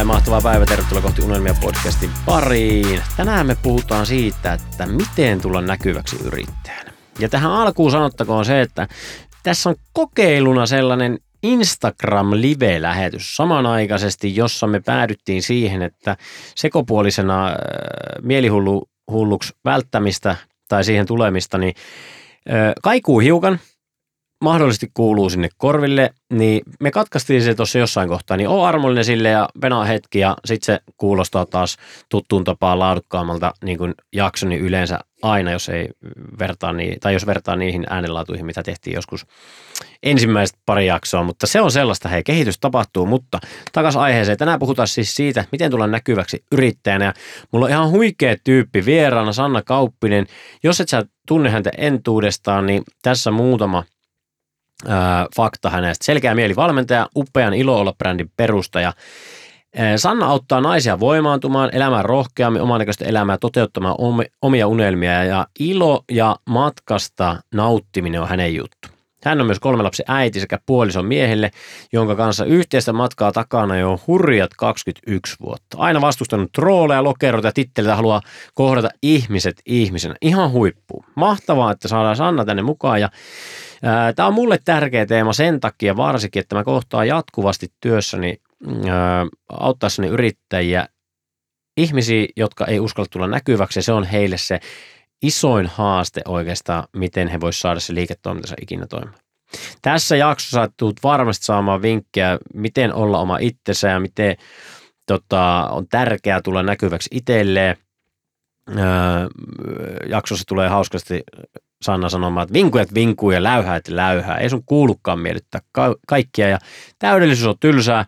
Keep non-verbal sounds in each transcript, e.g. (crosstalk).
Erittäin mahtava päivä. Tervetuloa kohti Unelmia podcastin pariin. Tänään me puhutaan siitä, että miten tulla näkyväksi yrittäjänä. Ja tähän alkuun sanottakoon se, että tässä on kokeiluna sellainen Instagram-live-lähetys samanaikaisesti, jossa me päädyttiin siihen, että sekopuolisena äh, mielihulluksi välttämistä tai siihen tulemista, niin äh, kaikuu hiukan, mahdollisesti kuuluu sinne korville, niin me katkaistiin se tuossa jossain kohtaa, niin on armollinen sille ja venaa hetki ja sitten se kuulostaa taas tuttuun tapaan laadukkaammalta niin kuin jaksoni yleensä aina, jos ei vertaa niin, tai jos vertaa niihin äänenlaatuihin, mitä tehtiin joskus ensimmäiset pari jaksoa, mutta se on sellaista, hei, kehitys tapahtuu, mutta takas aiheeseen. Tänään puhutaan siis siitä, miten tulla näkyväksi yrittäjänä ja mulla on ihan huikea tyyppi vieraana, Sanna Kauppinen. Jos et sä tunne häntä entuudestaan, niin tässä muutama – fakta hänestä. Selkeä mielivalmentaja, upean ilo olla brändin perustaja. Sanna auttaa naisia voimaantumaan, elämään rohkeammin, näköistä elämää, toteuttamaan omia unelmia ja ilo ja matkasta nauttiminen on hänen juttu. Hän on myös kolme lapsen äiti sekä puolison miehelle, jonka kanssa yhteistä matkaa takana jo hurjat 21 vuotta. Aina vastustanut trooleja, lokeroita ja titteleitä haluaa kohdata ihmiset ihmisenä. Ihan huippu. Mahtavaa, että saadaan Sanna tänne mukaan ja Tämä on mulle tärkeä teema sen takia varsinkin, että mä kohtaan jatkuvasti työssäni auttaessani yrittäjiä, ihmisiä, jotka ei uskalla tulla näkyväksi ja se on heille se isoin haaste oikeastaan, miten he voisivat saada se liiketoimintansa ikinä toimimaan. Tässä jaksossa tulet varmasti saamaan vinkkejä, miten olla oma itsensä ja miten tota, on tärkeää tulla näkyväksi itselleen. Öö, jaksossa tulee hauskasti Sanna sanomaan, että vinkujat vinkuu ja läyhäät läyhää. Ei sun kuulukaan miellyttää ka- kaikkia ja täydellisyys on tylsää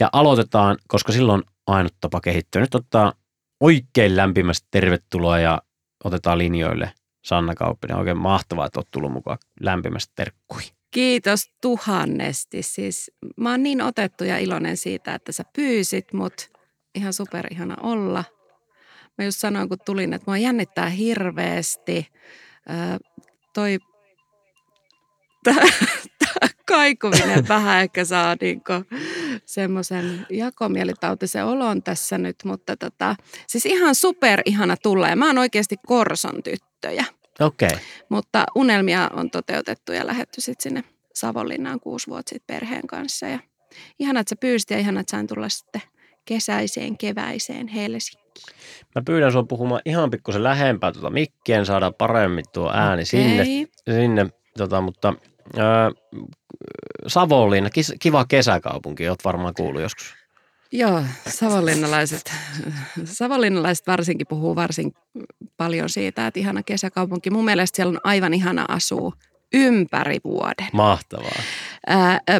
ja aloitetaan, koska silloin ainut tapa kehittyä. Nyt ottaa oikein lämpimästi tervetuloa ja otetaan linjoille Sanna Kauppinen. Oikein mahtavaa, että olet tullut mukaan lämpimästi terkkui. Kiitos tuhannesti. Siis mä oon niin otettu ja iloinen siitä, että sä pyysit mut. Ihan superihana olla. Mä just sanoin, kun tulin, että mua jännittää hirveästi toi (laughs) kaikuminen (laughs) vähän ehkä saa niinku semmoisen jakomielitautisen olon tässä nyt, mutta tota, siis ihan super ihana tulla ja mä oon oikeasti Korson tyttöjä. Okei. Okay. Mutta unelmia on toteutettu ja lähetty sitten sinne Savonlinnaan kuusi vuotta sitten perheen kanssa ja ihana, että sä pyysit ja ihana, että sain tulla sitten kesäiseen, keväiseen Helsinkiin. Mä pyydän sua puhumaan ihan pikkusen lähempää tuota mikkien, saadaan paremmin tuo ääni okay. sinne, sinne tota, mutta ää, Savonlinna, kiva kesäkaupunki, oot varmaan kuullut joskus. Joo, savonlinnalaiset, savonlinnalaiset varsinkin puhuu varsin paljon siitä, että ihana kesäkaupunki. Mun mielestä siellä on aivan ihana asua ympäri vuoden. Mahtavaa.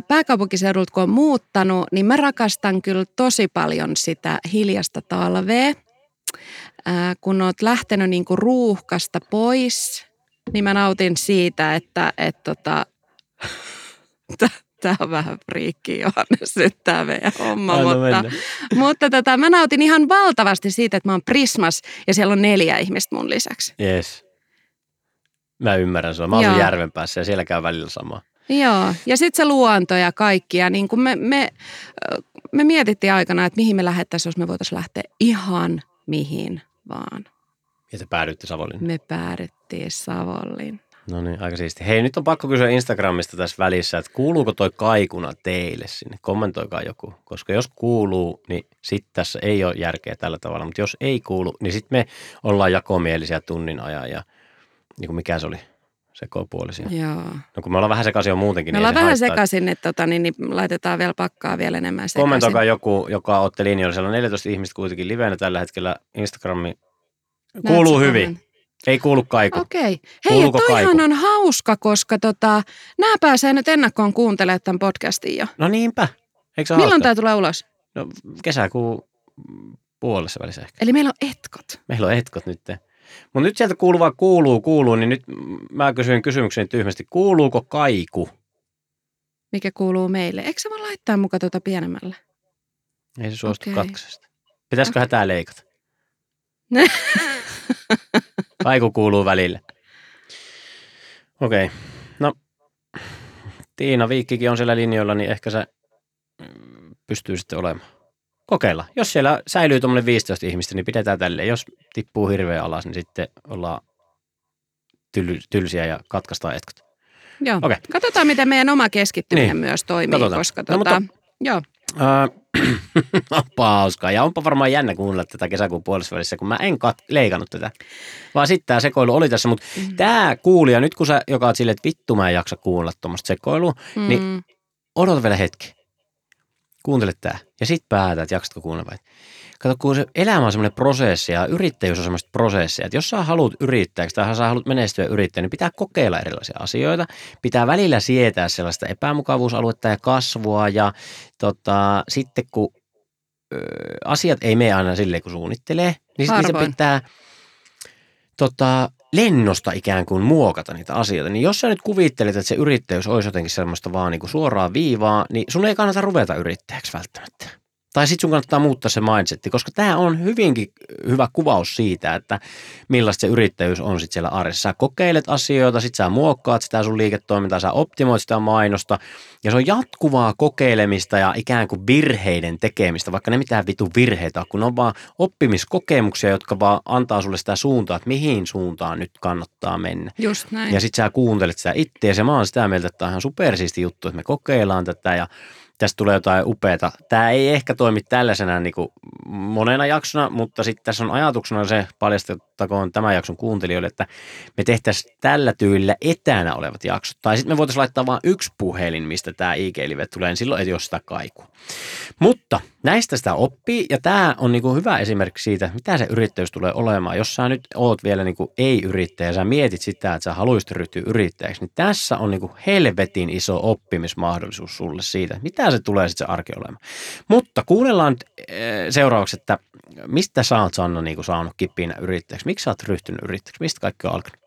Pääkaupunkiseudulta kun on muuttanut, niin mä rakastan kyllä tosi paljon sitä hiljasta talvea. Kun oot lähtenyt niinku ruuhkasta pois, niin mä nautin siitä, että et tota, (laughs) tämä on vähän friikki Johannes nyt tämä meidän homma, Aina mutta, (laughs) mutta tota, mä nautin ihan valtavasti siitä, että mä oon Prismas ja siellä on neljä ihmistä mun lisäksi. Yes. Mä ymmärrän sua. Mä asun järven päässä ja siellä käy välillä sama. Joo, ja sitten se luonto ja kaikki. Ja niin kuin me, me, me mietittiin aikana, että mihin me lähettäisiin, jos me voitaisiin lähteä ihan mihin vaan. Ja te päädyitte Savonlinnaan? Me päädyttiin Savonlinnaan. No niin, aika siisti. Hei, nyt on pakko kysyä Instagramista tässä välissä, että kuuluuko toi kaikuna teille sinne? Kommentoikaa joku, koska jos kuuluu, niin sitten tässä ei ole järkeä tällä tavalla, mutta jos ei kuulu, niin sitten me ollaan jakomielisiä tunnin ajan ja niin kuin mikä se oli? Sekopuolisia. Joo. No kun me ollaan vähän sekaisin jo muutenkin. Me niin ollaan vähän haittaa. sekaisin, että tota, niin, niin laitetaan vielä pakkaa vielä enemmän sekaisin. Kommentoikaa joku, joka otti linjoilla. Siellä on 14 ihmistä kuitenkin livenä tällä hetkellä. Instagrami kuuluu hyvin. Ei kuulu kaiku. Okei. Hei, Kuuluuko toihan kaiku? on hauska, koska tota, nämä pääsee nyt ennakkoon kuuntelemaan tämän podcastin jo. No niinpä. Eikö se Milloin tämä tulee ulos? No kesäkuun puolessa välissä ehkä. Eli meillä on etkot. Meillä on etkot nyt. Mutta nyt sieltä kuuluvaa kuuluu, kuuluu, niin nyt mä kysyin kysymyksen tyhmästi. Kuuluuko kaiku? Mikä kuuluu meille? Eikö se voi laittaa muka tuota pienemmällä? Ei se suostu okay. katkaisesta. Pitäisikö okay. tää leikata? (laughs) kaiku kuuluu välille. Okei. Okay. No, Tiina Viikkikin on siellä linjoilla, niin ehkä se pystyy sitten olemaan. Kokeilla. Jos siellä säilyy tuommoinen 15 ihmistä, niin pidetään tälleen. Jos tippuu hirveän alas, niin sitten ollaan tyl- tylsiä ja katkaistaan etkot. Joo. Okei. Katsotaan, miten meidän oma keskittyminen Niin. myös toimii, Katsotaan. koska No, tota, mutta- joo. Öö, (clears throat) onpa hauskaa. Ja onpa varmaan jännä kuunnella tätä kesäkuun puolessa kun mä en kat- leikannut tätä. Vaan sitten tämä sekoilu oli tässä. Mutta Mm. tämä kuulija, nyt kun sä joka oot silleen, että vittu mä en jaksa kuunnella tuommoista sekoilua, Mm. niin odota vielä hetki. Kuuntele tää. Ja sit päätä, että jaksatko kuunnella. Kato, kun se elämä on semmoinen prosessi ja yrittäjyys on semmoista prosessia, että jos sä haluat yrittäjäksi tai sä haluat menestyä yrittäjä, niin pitää kokeilla erilaisia asioita. Pitää välillä sietää sellaista epämukavuusaluetta ja kasvua ja tota, sitten kun ö, asiat ei mene aina silleen, kun suunnittelee, niin sitten pitää tota, lennosta ikään kuin muokata niitä asioita. Niin jos sä nyt kuvittelet, että se yrittäjyys olisi jotenkin semmoista vaan niin kuin suoraa viivaa, niin sun ei kannata ruveta yrittäjäksi välttämättä. Tai sitten sun kannattaa muuttaa se mindsetti, koska tämä on hyvinkin hyvä kuvaus siitä, että millaista se yrittäjyys on sitten siellä arjessa. Sä kokeilet asioita, sitten sä muokkaat sitä sun liiketoimintaa, sä optimoit sitä mainosta ja se on jatkuvaa kokeilemista ja ikään kuin virheiden tekemistä, vaikka ne mitään vitu virheitä on, kun ne on vaan oppimiskokemuksia, jotka vaan antaa sulle sitä suuntaa, että mihin suuntaan nyt kannattaa mennä. Just näin. Ja sitten sä kuuntelet sitä itseäsi ja mä oon sitä mieltä, että tämä on ihan supersiisti juttu, että me kokeillaan tätä ja tästä tulee jotain upeata. Tämä ei ehkä toimi tällaisena niin kuin monena jaksona, mutta sitten tässä on ajatuksena se, paljastettakoon tämän jakson kuuntelijoille, että me tehtäisiin tällä tyylillä etänä olevat jaksot. Tai sitten me voitaisiin laittaa vain yksi puhelin, mistä tämä IG-live tulee, niin silloin ei ole sitä kaikua. Mutta näistä sitä oppii, ja tämä on niinku hyvä esimerkki siitä, mitä se yrittäjyys tulee olemaan. Jos sä nyt oot vielä niinku ei-yrittäjä, sä mietit sitä, että sä haluaisit ryhtyä yrittäjäksi, niin tässä on niinku helvetin iso oppimismahdollisuus sulle siitä, mitä se tulee sitten se arki olemaan. Mutta kuunnellaan nyt eh, seuraavaksi, että mistä sä oot Sanna niinku saanut kipinä yrittäjäksi? Miksi sä oot ryhtynyt yrittäjäksi? Mistä kaikki on alkanut?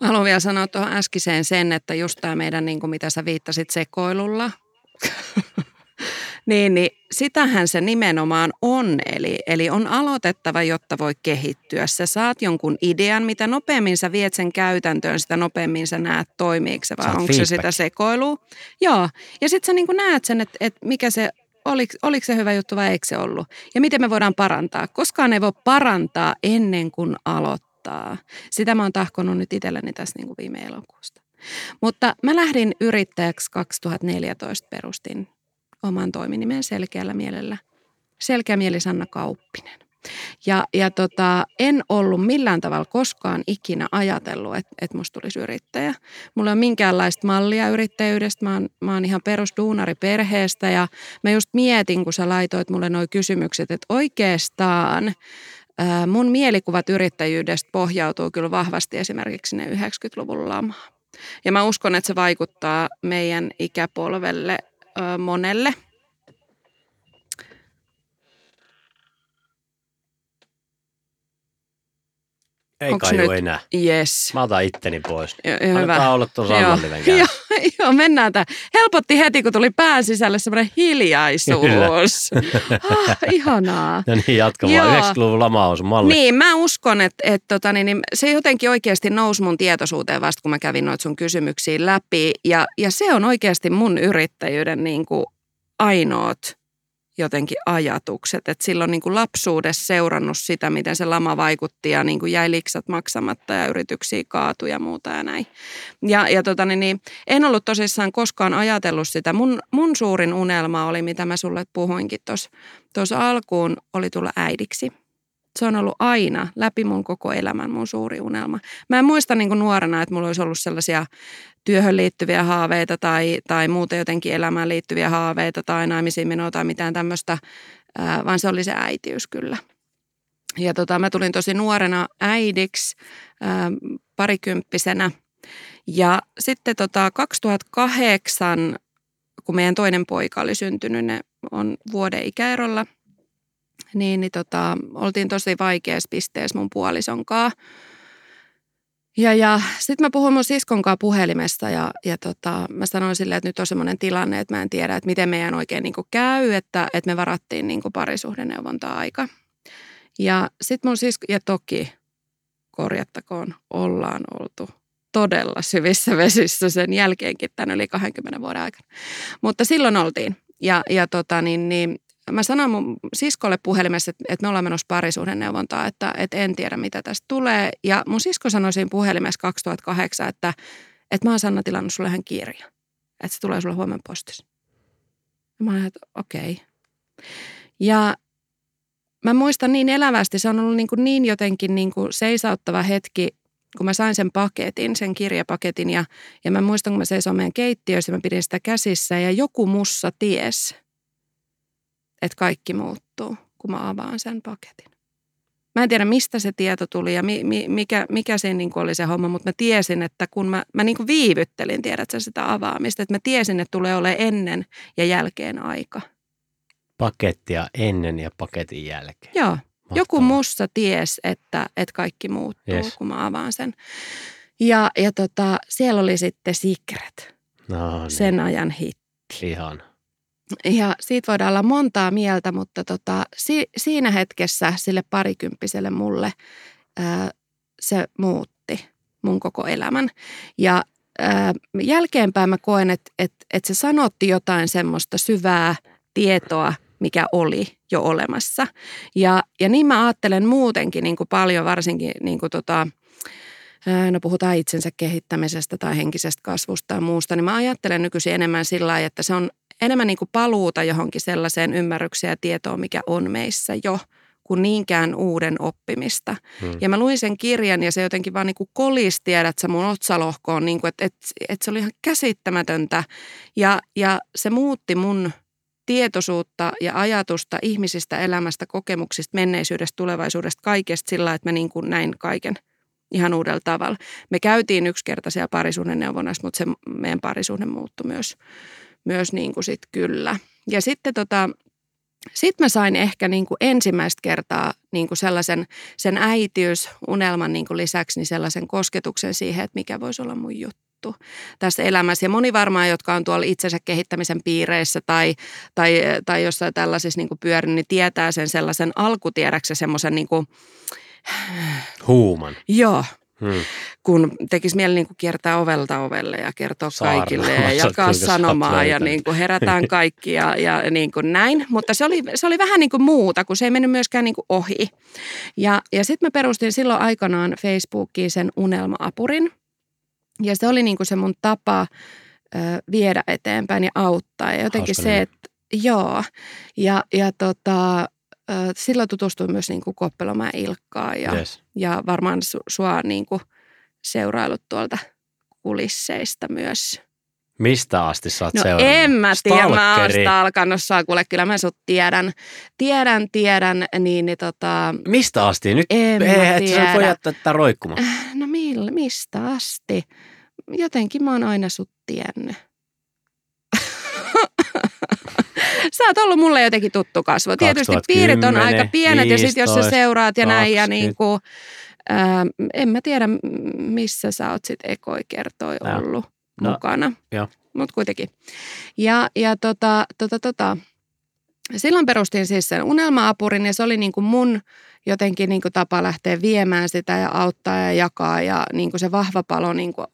Mä haluan vielä sanoa tuohon äskiseen sen, että just tämä meidän, niin kuin mitä sä viittasit sekoilulla, (laughs) niin, niin sitähän se nimenomaan on. Eli, eli on aloitettava, jotta voi kehittyä. Sä saat jonkun idean, mitä nopeammin sä viet sen käytäntöön, sitä nopeammin sä näet toimiiko se vai onko se sitä sekoilua. Joo, ja sitten sä niin näet sen, että, että mikä se oliko, oliko se hyvä juttu vai eikö se ollut. Ja miten me voidaan parantaa. Koskaan ei voi parantaa ennen kuin aloittaa. Sitä mä oon tahkonut nyt itselleni tässä niin kuin viime elokuusta. Mutta mä lähdin yrittäjäksi 2014 perustin oman toiminimen selkeällä mielellä. Selkeä mieli Sanna Kauppinen. Ja, ja tota, en ollut millään tavalla koskaan ikinä ajatellut, että, että musta tulisi yrittäjä. Mulla ei ole minkäänlaista mallia yrittäjyydestä. Mä oon, mä oon ihan perusduunari perheestä ja mä just mietin, kun sä laitoit mulle nuo kysymykset, että oikeastaan ää, mun mielikuvat yrittäjyydestä pohjautuu kyllä vahvasti esimerkiksi ne 90-luvun lamaan. Ja mä uskon, että se vaikuttaa meidän ikäpolvelle ö, monelle. Ei Onks nyt- enää. Yes. Mä otan itteni pois. Jo, jo, hyvä. Annetaan olla tuon Sannan liven käydä. (laughs) joo, mennään tämä. Helpotti heti, kun tuli pään sisälle semmoinen hiljaisuus. (laughs) ah, ihanaa. No niin, jatka vaan. 90-luvun lama on sun malli. Niin, mä uskon, että, että tota, niin, niin se jotenkin oikeasti nousi mun tietoisuuteen vasta, kun mä kävin noita sun kysymyksiä läpi. Ja, ja se on oikeasti mun yrittäjyyden niin kuin ainoat jotenkin ajatukset. Että silloin niin kuin lapsuudessa seurannut sitä, miten se lama vaikutti ja niin kuin jäi liksat maksamatta ja yrityksiä kaatui ja muuta ja näin. Ja, ja tota, niin, niin, en ollut tosissaan koskaan ajatellut sitä. Mun, mun suurin unelma oli, mitä mä sulle puhuinkin tuossa alkuun, oli tulla äidiksi. Se on ollut aina läpi mun koko elämän mun suuri unelma. Mä en muista niin kuin nuorena, että mulla olisi ollut sellaisia työhön liittyviä haaveita tai, tai muuten jotenkin elämään liittyviä haaveita tai naimisiin menoa tai mitään tämmöistä, vaan se oli se äitiys kyllä. Ja tota, mä tulin tosi nuorena äidiksi, parikymppisenä. Ja sitten tota 2008, kun meidän toinen poika oli syntynyt, ne on vuoden ikäerolla, niin, niin tota, oltiin tosi vaikeassa pisteessä mun puolison kanssa. Ja, ja sitten mä puhuin mun siskon kanssa puhelimesta ja, ja tota, mä sanoin silleen, että nyt on semmoinen tilanne, että mä en tiedä, että miten meidän oikein niin käy, että, että me varattiin niin parisuhdeneuvontaa aika. Ja sitten mun sisko, ja toki korjattakoon, ollaan oltu todella syvissä vesissä sen jälkeenkin tämän yli 20 vuoden aikana. Mutta silloin oltiin. Ja, ja tota, niin, niin, mä sanoin mun siskolle puhelimessa, että, että me ollaan menossa parisuhdeneuvontaa, että, että en tiedä mitä tästä tulee. Ja mun sisko sanoi siinä puhelimessa 2008, että, että mä oon Sanna tilannut sulle ihan kirja. Että se tulee sulle huomenna postissa. Ja mä olin, että okei. Okay. Ja mä muistan niin elävästi, se on ollut niin, kuin niin jotenkin niin kuin seisauttava hetki, kun mä sain sen paketin, sen kirjapaketin ja, ja mä muistan, kun mä seisoin meidän keittiössä, mä pidin sitä käsissä ja joku mussa ties, että kaikki muuttuu, kun mä avaan sen paketin. Mä en tiedä, mistä se tieto tuli ja mi, mi, mikä, mikä siinä niin oli se homma, mutta mä tiesin, että kun mä, mä niin viivyttelin, tiedätkö, sitä avaamista, että mä tiesin, että tulee ole ennen ja jälkeen aika. Pakettia ennen ja paketin jälkeen. Joo. Mahtavaa. Joku musta ties, että, että kaikki muuttuu, yes. kun mä avaan sen. Ja, ja tota, siellä oli sitten Secret, no, niin. sen ajan hitti. Ihan. Ja siitä voidaan olla montaa mieltä, mutta tota, si, siinä hetkessä sille parikymppiselle mulle ää, se muutti mun koko elämän. Ja ää, jälkeenpäin mä koen, että et, et se sanotti jotain semmoista syvää tietoa, mikä oli jo olemassa. Ja, ja niin mä ajattelen muutenkin niin kuin paljon, varsinkin niin kuin tota, no puhutaan itsensä kehittämisestä tai henkisestä kasvusta ja muusta, niin mä ajattelen nykyisin enemmän sillä lailla, että se on enemmän niin kuin paluuta johonkin sellaiseen ymmärrykseen ja tietoon, mikä on meissä jo, kuin niinkään uuden oppimista. Hmm. Ja mä luin sen kirjan ja se jotenkin vaan niin kuin kolis, tiedät sä mun otsalohkoon, niin että, että, että se oli ihan käsittämätöntä. Ja, ja se muutti mun tietoisuutta ja ajatusta ihmisistä, elämästä, kokemuksista, menneisyydestä, tulevaisuudesta, kaikesta sillä, että mä niin kuin näin kaiken ihan uudella tavalla. Me käytiin yksi kerta siellä parisuuden neuvonnassa, mutta se meidän parisuhde muuttui myös, myös niin kuin sit kyllä. Ja sitten tota, sitten mä sain ehkä niin kuin ensimmäistä kertaa niin kuin sellaisen sen äitiysunelman niin kuin lisäksi niin sellaisen kosketuksen siihen, että mikä voisi olla mun juttu tässä elämässä. Ja moni varmaan, jotka on tuolla itsensä kehittämisen piireissä tai, tai, tai jossain tällaisissa niin pyörin, niin tietää sen sellaisen alkutiedäksi semmoisen niin kuin, Huuman. Joo, Hmm. kun tekisi mieli niin kuin kiertää ovelta ovelle ja kertoa Saarna, kaikille ja (laughs) jakaa sanomaa ja niin kuin herätään kaikki ja, ja niin kuin näin. Mutta se oli, se oli vähän niin kuin muuta, kun se ei mennyt myöskään niin kuin ohi. Ja, ja sitten mä perustin silloin aikanaan Facebookiin sen unelma-apurin, ja se oli niin kuin se mun tapa ö, viedä eteenpäin ja auttaa. Ja jotenkin Hauska se, että joo. Ja, ja tota, silloin tutustuin myös niin kuin Koppelomäen Ilkkaan ja, yes. ja varmaan su, sua niin kuin seurailut tuolta kulisseista myös. Mistä asti sä oot no seurannut? en mä tiedä, mä oon sitä alkanut saa, kuule kyllä mä sut tiedän, tiedän, tiedän, niin, niin tota... Mistä asti? Nyt en ei, et sä voi jättää tätä roikkumaan. Äh, no millä, mistä asti? Jotenkin mä oon aina sut tiennyt. (laughs) sä oot ollut mulle jotenkin tuttu kasvo. Tietysti 2010, piirit on aika pienet 15, ja sitten jos sä seuraat ja 20. näin ja niin kuin, ää, en mä tiedä missä sä oot sit ekoi kertoi ollut no, mukana. Mutta kuitenkin. Ja, ja tota, tota, tota, silloin perustin siis sen unelma-apurin ja se oli niin kuin mun jotenkin niin kuin tapa lähteä viemään sitä ja auttaa ja jakaa ja niin kuin se vahva palo niin kuin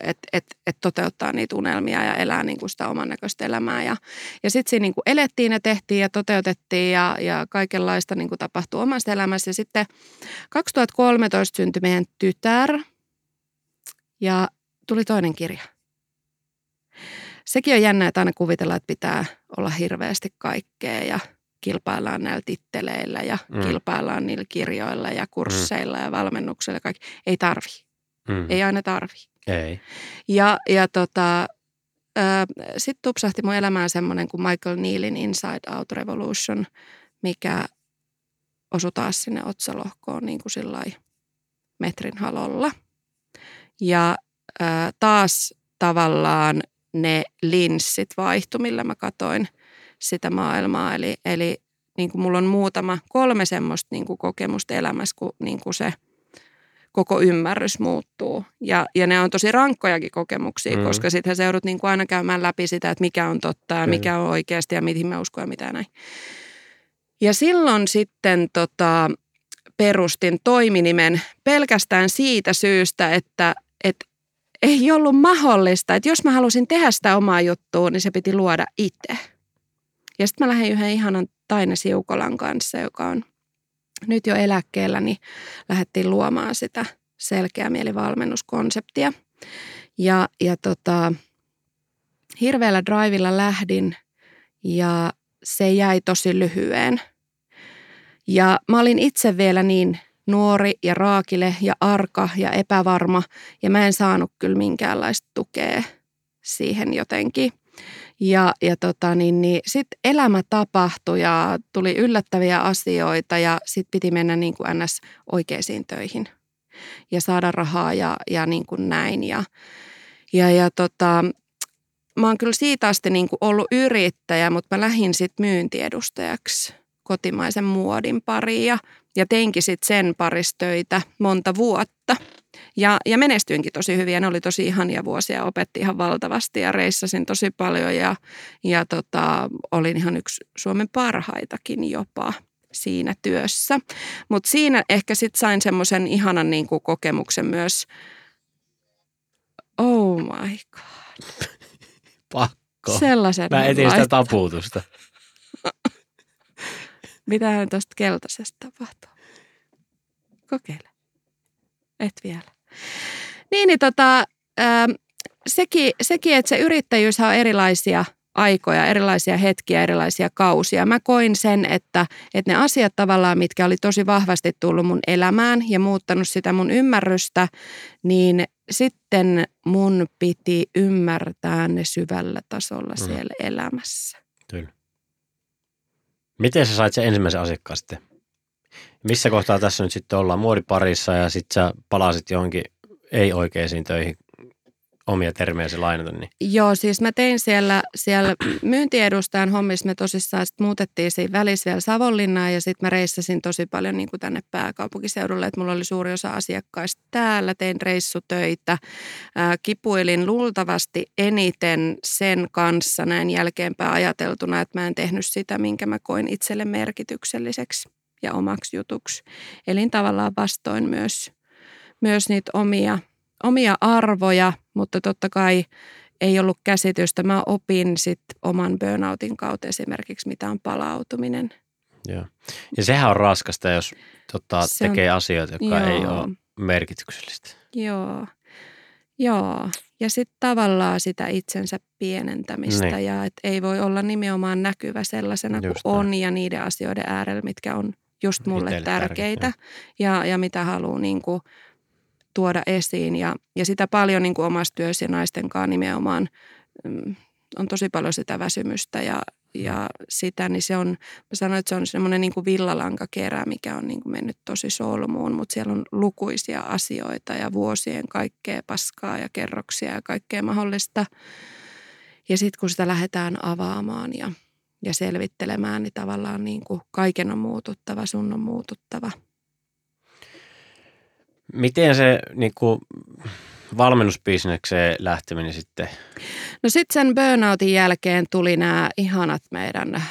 että et, et toteuttaa niitä unelmia ja elää niin kuin sitä oman näköistä elämää. Ja, ja sitten siinä niin kuin elettiin ja tehtiin ja toteutettiin ja, ja kaikenlaista niin kuin tapahtui omassa elämässä. Ja sitten 2013 syntyi meidän tytär ja tuli toinen kirja. Sekin on jännä, että aina kuvitellaan, että pitää olla hirveästi kaikkea ja kilpaillaan näillä titteleillä ja mm. kilpaillaan niillä kirjoilla ja kursseilla mm. ja valmennuksella ja kaikki. Ei tarvi. Mm. Ei aina tarvi. Ei. Ja, ja tota, sitten tupsahti mun elämään semmoinen kuin Michael Neilin Inside Out Revolution, mikä osui taas sinne otsalohkoon niin kuin metrin halolla. Ja ää, taas tavallaan ne linssit vaihtu, millä mä katoin sitä maailmaa. Eli, eli niin kuin mulla on muutama, kolme semmoista niin kuin kokemusta elämässä, kun niin kuin se koko ymmärrys muuttuu. Ja, ja ne on tosi rankkojakin kokemuksia, mm. koska sitten sä joudut niin kuin aina käymään läpi sitä, että mikä on totta ja mikä on oikeasti ja mihin mä uskon ja mitä näin. Ja silloin sitten tota, perustin toiminimen pelkästään siitä syystä, että, että ei ollut mahdollista, että jos mä halusin tehdä sitä omaa juttua, niin se piti luoda itse. Ja sitten mä lähdin yhden ihanan Taine Siukolan kanssa, joka on nyt jo eläkkeellä, niin lähdettiin luomaan sitä selkeä mielivalmennuskonseptia. Ja, ja tota, hirveällä drivilla lähdin ja se jäi tosi lyhyen. Ja mä olin itse vielä niin nuori ja raakile ja arka ja epävarma ja mä en saanut kyllä minkäänlaista tukea siihen jotenkin. Ja, ja tota, niin, niin sitten elämä tapahtui ja tuli yllättäviä asioita ja sitten piti mennä niin kuin ns. oikeisiin töihin ja saada rahaa ja, ja niin kuin näin. Ja, ja, ja tota, mä oon kyllä siitä asti niin kuin ollut yrittäjä, mutta mä lähdin sitten myyntiedustajaksi kotimaisen muodin pariin ja, ja teinkin sitten sen paristöitä monta vuotta. Ja, ja menestyinkin tosi hyvin ja ne oli tosi ihania vuosia, opetti ihan valtavasti ja reissasin tosi paljon ja, ja tota, olin ihan yksi Suomen parhaitakin jopa siinä työssä. Mutta siinä ehkä sitten sain semmoisen ihanan niin kuin kokemuksen myös, oh my god. (laughs) Pakko. Sellaisen Mä etin sitä taputusta. (laughs) Mitä tuosta keltaisesta tapahtuu? Kokeile. Et vielä. Niin, niin tota, äh, sekin, sekin, että se yrittäjyys on erilaisia aikoja, erilaisia hetkiä, erilaisia kausia. Mä koin sen, että, että ne asiat tavallaan, mitkä oli tosi vahvasti tullut mun elämään ja muuttanut sitä mun ymmärrystä, niin sitten mun piti ymmärtää ne syvällä tasolla mm. siellä elämässä. Kyllä. Miten sä sait sen ensimmäisen asiakkaan sitten? Missä kohtaa tässä nyt sitten ollaan muodiparissa ja sitten sä palasit johonkin ei-oikeisiin töihin omia termejä se lainata. Niin. Joo, siis mä tein siellä, siellä myyntiedustajan hommissa, me tosissaan sit muutettiin siinä välissä vielä Savonlinnaan ja sitten mä reissasin tosi paljon niin kuin tänne pääkaupunkiseudulle, että mulla oli suuri osa asiakkaista täällä, tein reissutöitä, ää, kipuilin luultavasti eniten sen kanssa näin jälkeenpäin ajateltuna, että mä en tehnyt sitä, minkä mä koin itselle merkitykselliseksi ja omaksi jutuksi. Elin tavallaan vastoin myös, myös niitä omia – omia arvoja, mutta totta kai ei ollut käsitystä. Mä opin sitten oman burnoutin kautta esimerkiksi, mitä on palautuminen. Joo. Ja sehän on raskasta, jos tota, Se tekee on, asioita, jotka joo. ei ole merkityksellistä. Joo, joo. Ja sitten tavallaan sitä itsensä pienentämistä niin. ja että ei voi olla nimenomaan näkyvä sellaisena just kuin on ja niiden asioiden äärellä, mitkä on just mulle tärkeitä ja, ja mitä haluaa niin kuin tuoda esiin ja, ja sitä paljon niin kuin omassa työssä ja naisten kanssa nimenomaan mm, on tosi paljon sitä väsymystä ja, ja sitä, niin se on, mä sanoin, että se on semmoinen niin kuin villalankakerä, mikä on niin kuin mennyt tosi solmuun, mutta siellä on lukuisia asioita ja vuosien kaikkea paskaa ja kerroksia ja kaikkea mahdollista. Ja sitten kun sitä lähdetään avaamaan ja, ja selvittelemään, niin tavallaan niin kuin kaiken on muututtava, sun on muututtava – Miten se niin kuin, valmennusbisnekseen lähteminen sitten? No sitten sen burnoutin jälkeen tuli nämä ihanat meidän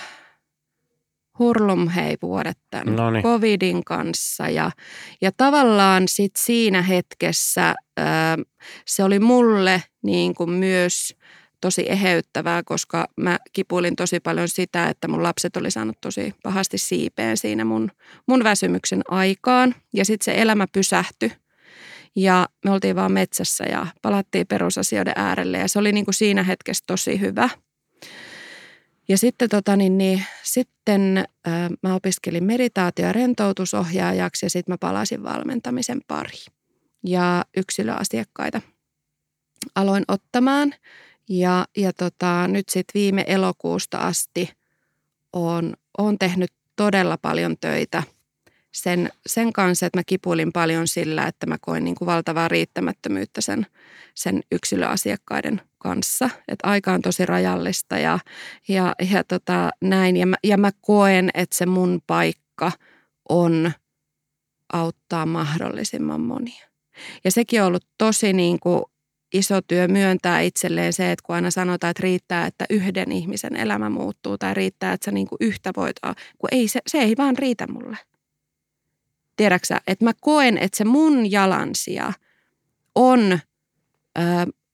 hurlumhei-vuodet tämän Noniin. covidin kanssa. Ja, ja tavallaan sit siinä hetkessä ö, se oli mulle niin kuin myös tosi eheyttävää, koska mä kipuilin tosi paljon sitä, että mun lapset oli saanut tosi pahasti siipeen siinä mun, mun väsymyksen aikaan. Ja sitten se elämä pysähtyi ja me oltiin vaan metsässä ja palattiin perusasioiden äärelle ja se oli niin kuin siinä hetkessä tosi hyvä. Ja sitten, tota, niin, niin, sitten äh, mä opiskelin meditaatio- ja rentoutusohjaajaksi ja sitten mä palasin valmentamisen pari ja yksilöasiakkaita aloin ottamaan. Ja, ja tota, nyt sitten viime elokuusta asti on, on tehnyt todella paljon töitä sen, sen kanssa, että mä kipuilin paljon sillä, että mä koin niin kuin valtavaa riittämättömyyttä sen, sen yksilöasiakkaiden kanssa. Että aika on tosi rajallista ja, ja, ja tota, näin. Ja mä, ja mä koen, että se mun paikka on auttaa mahdollisimman monia. Ja sekin on ollut tosi niin kuin iso työ myöntää itselleen se, että kun aina sanotaan, että riittää, että yhden ihmisen elämä muuttuu tai riittää, että sä niin kuin yhtä voit, kun ei se, se ei vaan riitä mulle. Tiedäksä, että mä koen, että se mun jalansija on ö,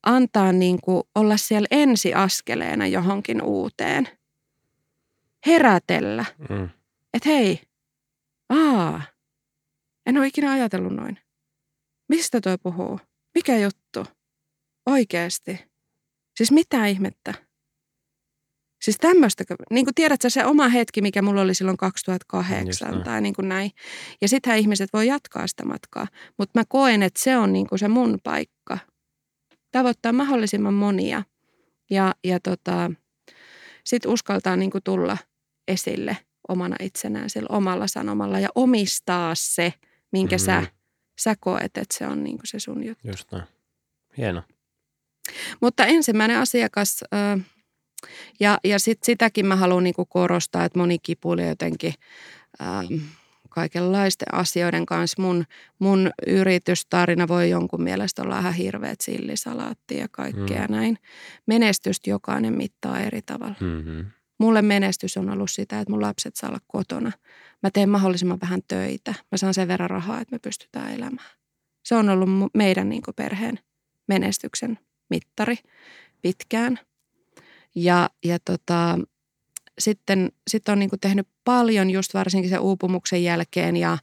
antaa niin kuin olla siellä ensiaskeleena johonkin uuteen. herätellä. Mm. Että hei, aa, en ole ikinä ajatellut noin. Mistä toi puhuu? Mikä juttu? Oikeesti. Siis mitä ihmettä? Siis tämmöistä, niin kuin tiedät sä se oma hetki, mikä mulla oli silloin 2008 tai niin kuin näin. Ja sittenhän ihmiset voi jatkaa sitä matkaa. Mutta mä koen, että se on niin kuin se mun paikka. Tavoittaa mahdollisimman monia ja, ja tota, sitten uskaltaa niin kuin tulla esille omana itsenään sillä omalla sanomalla ja omistaa se, minkä mm-hmm. sä, sä koet, että se on niin kuin se sun juttu. Just näin. Hieno. Mutta ensimmäinen asiakas, ja, ja sit sitäkin mä haluan niinku korostaa, että moni kipuilee jotenkin kaikenlaisten asioiden kanssa. Mun, mun yritystarina voi jonkun mielestä olla ihan hirveät sillisalaattia ja kaikkea mm. näin. Menestystä jokainen mittaa eri tavalla. Mm-hmm. Mulle menestys on ollut sitä, että mun lapset saa olla kotona. Mä teen mahdollisimman vähän töitä. Mä saan sen verran rahaa, että me pystytään elämään. Se on ollut meidän niin perheen menestyksen mittari pitkään. Ja, ja tota, sitten sit on niin tehnyt paljon just varsinkin sen uupumuksen jälkeen ja,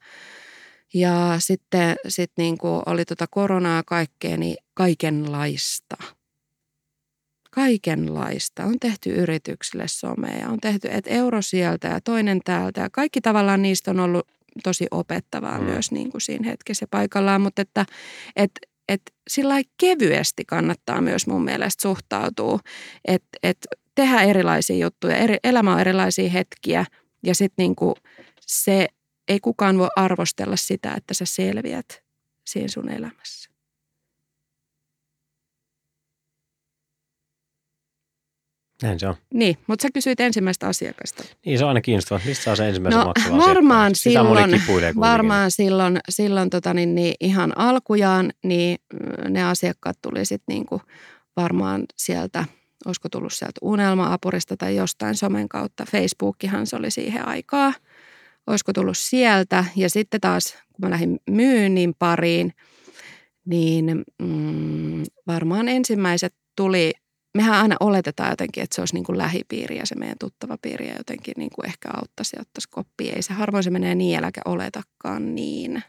ja sitten sit niin oli tota koronaa kaikkea, niin kaikenlaista. Kaikenlaista. On tehty yrityksille somea, on tehty et euro sieltä ja toinen täältä ja kaikki tavallaan niistä on ollut tosi opettavaa mm. myös niin kuin siinä hetkessä paikallaan, mutta että et, et sillä kevyesti kannattaa myös mun mielestä suhtautua, että et tehdä erilaisia juttuja, eri, elämä on erilaisia hetkiä ja sitten niinku se ei kukaan voi arvostella sitä, että sä selviät siinä sun elämässä. Näin se on. Niin, mutta sä kysyit ensimmäistä asiakasta. Niin, se on aina kiinnostavaa. Mistä saa se ensimmäisen no, maksavan varmaan silloin, varmaan silloin, silloin tota, niin, niin ihan alkujaan, niin ne asiakkaat tuli sitten niinku varmaan sieltä, olisiko tullut sieltä unelma-apurista tai jostain somen kautta. Facebookihan se oli siihen aikaa. Olisiko tullut sieltä ja sitten taas, kun mä lähdin myynnin pariin, niin mm, varmaan ensimmäiset tuli mehän aina oletetaan jotenkin, että se olisi niin kuin lähipiiri ja se meidän tuttava piiri ja jotenkin niin kuin ehkä auttaisi ja ottaisi koppia. Ei se harvoin se menee niin, äläkä oletakaan niin.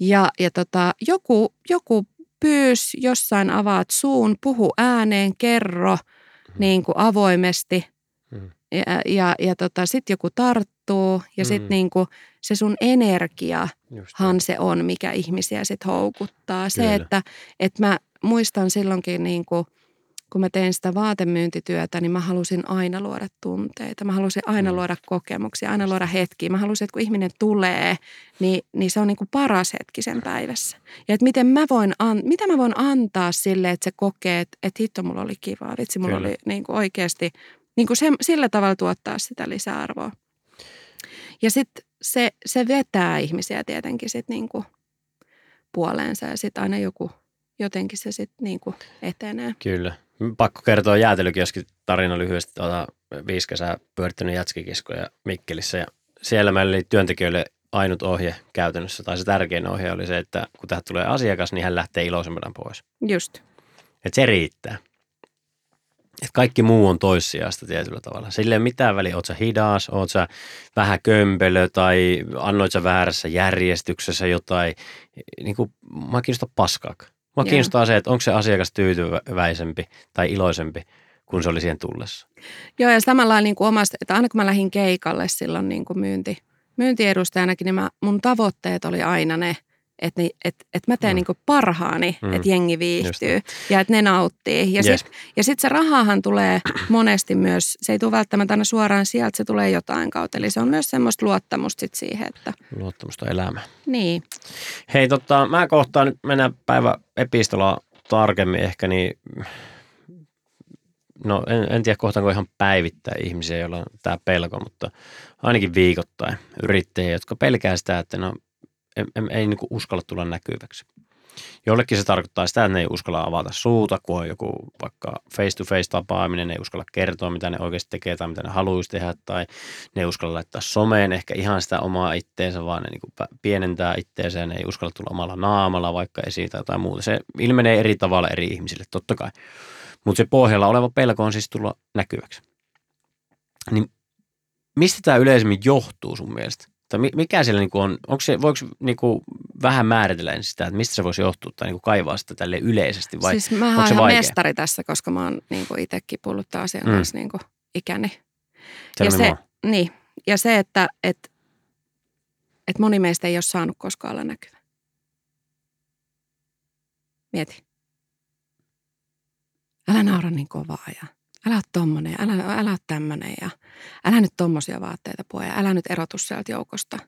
Ja, ja tota, joku, joku pyys jossain avaat suun, puhu ääneen, kerro hmm. niin kuin avoimesti. Hmm. Ja, ja, ja tota, sitten joku tarttuu ja sitten hmm. niin kuin se sun energiahan se on, mikä ihmisiä sitten houkuttaa. Kyllä. Se, että, että mä muistan silloinkin, niin kuin, kun mä tein sitä vaatemyyntityötä, niin mä halusin aina luoda tunteita. Mä halusin aina mm. luoda kokemuksia, aina luoda hetkiä. Mä halusin, että kun ihminen tulee, niin, niin se on niin kuin paras hetki sen päivässä. Ja että miten mä voin, an, mitä mä voin antaa sille, että se kokee, että, että hitto, mulla oli kivaa. Vitsi, mulla Kyllä. oli niin kuin oikeasti, niin kuin se, sillä tavalla tuottaa sitä lisäarvoa. Ja sitten se, se vetää ihmisiä tietenkin sitten niin kuin puoleensa ja sitten aina joku – jotenkin se sitten niin kuin etenee. Kyllä. Pakko kertoa jäätelökioskin tarina lyhyesti. Tuota, viisi kesää pyörittänyt jatskikiskoja Mikkelissä ja siellä meillä oli työntekijöille ainut ohje käytännössä, tai se tärkein ohje oli se, että kun tähän tulee asiakas, niin hän lähtee iloisemmana pois. Just. Että se riittää. Et kaikki muu on toissijasta tietyllä tavalla. Sillä ei ole mitään väliä, oot sä hidas, oot sä vähän kömpelö tai annoit sä väärässä järjestyksessä jotain. Niin kuin, mä kiinnostaa paskaakaan. Mua kiinnostaa se, että onko se asiakas tyytyväisempi tai iloisempi kuin se oli siihen tullessa. Joo, ja samalla niin kuin omasta, että aina kun mä lähdin keikalle silloin niin kuin myynti, myyntiedustajanakin, niin mä, mun tavoitteet oli aina ne – että et, et mä teen mm. niinku parhaani, mm. että jengi viihtyy ja että ne nauttii. Ja yes. sitten sit se rahahan tulee monesti myös, se ei tule välttämättä aina suoraan sieltä, se tulee jotain kautta. Eli se on myös semmoista luottamusta sit siihen, että... Luottamusta elämään. Niin. Hei, tota, mä kohtaan nyt mennään päivä epistola tarkemmin ehkä, niin no en, en tiedä kohtaanko ihan päivittää ihmisiä, joilla on tämä pelko, mutta ainakin viikoittain yrittäjiä, jotka pelkää sitä, että no ei, ei, ei niin uskalla tulla näkyväksi. Jollekin se tarkoittaa sitä, että ne ei uskalla avata suuta, kun on joku vaikka face-to-face tapaaminen, ne ei uskalla kertoa, mitä ne oikeasti tekee tai mitä ne haluaisi tehdä, tai ne ei uskalla laittaa someen ehkä ihan sitä omaa itteensä, vaan ne niin pienentää itteensä ja ne ei uskalla tulla omalla naamalla vaikka esiin tai muuta. Se ilmenee eri tavalla eri ihmisille, totta kai. Mutta se pohjalla oleva pelko on siis tulla näkyväksi. Niin mistä tämä yleisemmin johtuu sun mielestä? Tai mikä siellä niinku on, onko se, voiko niinku vähän määritellä sitä, että mistä se voisi johtua tai niinku kaivaa sitä tälle yleisesti vai Siis mä onko se ihan vaikea? mestari tässä, koska mä oon niinku itsekin pullut asian Mm. kanssa niinku ikäni. Tell ja se, more. niin, ja se, että et, et moni meistä ei ole saanut koskaan olla näkyvä. Mieti. Älä naura niin kovaa ja älä ole tommonen älä, älä ole tämmönen ja älä nyt tommosia vaatteita pue ja älä nyt erotu sieltä joukosta.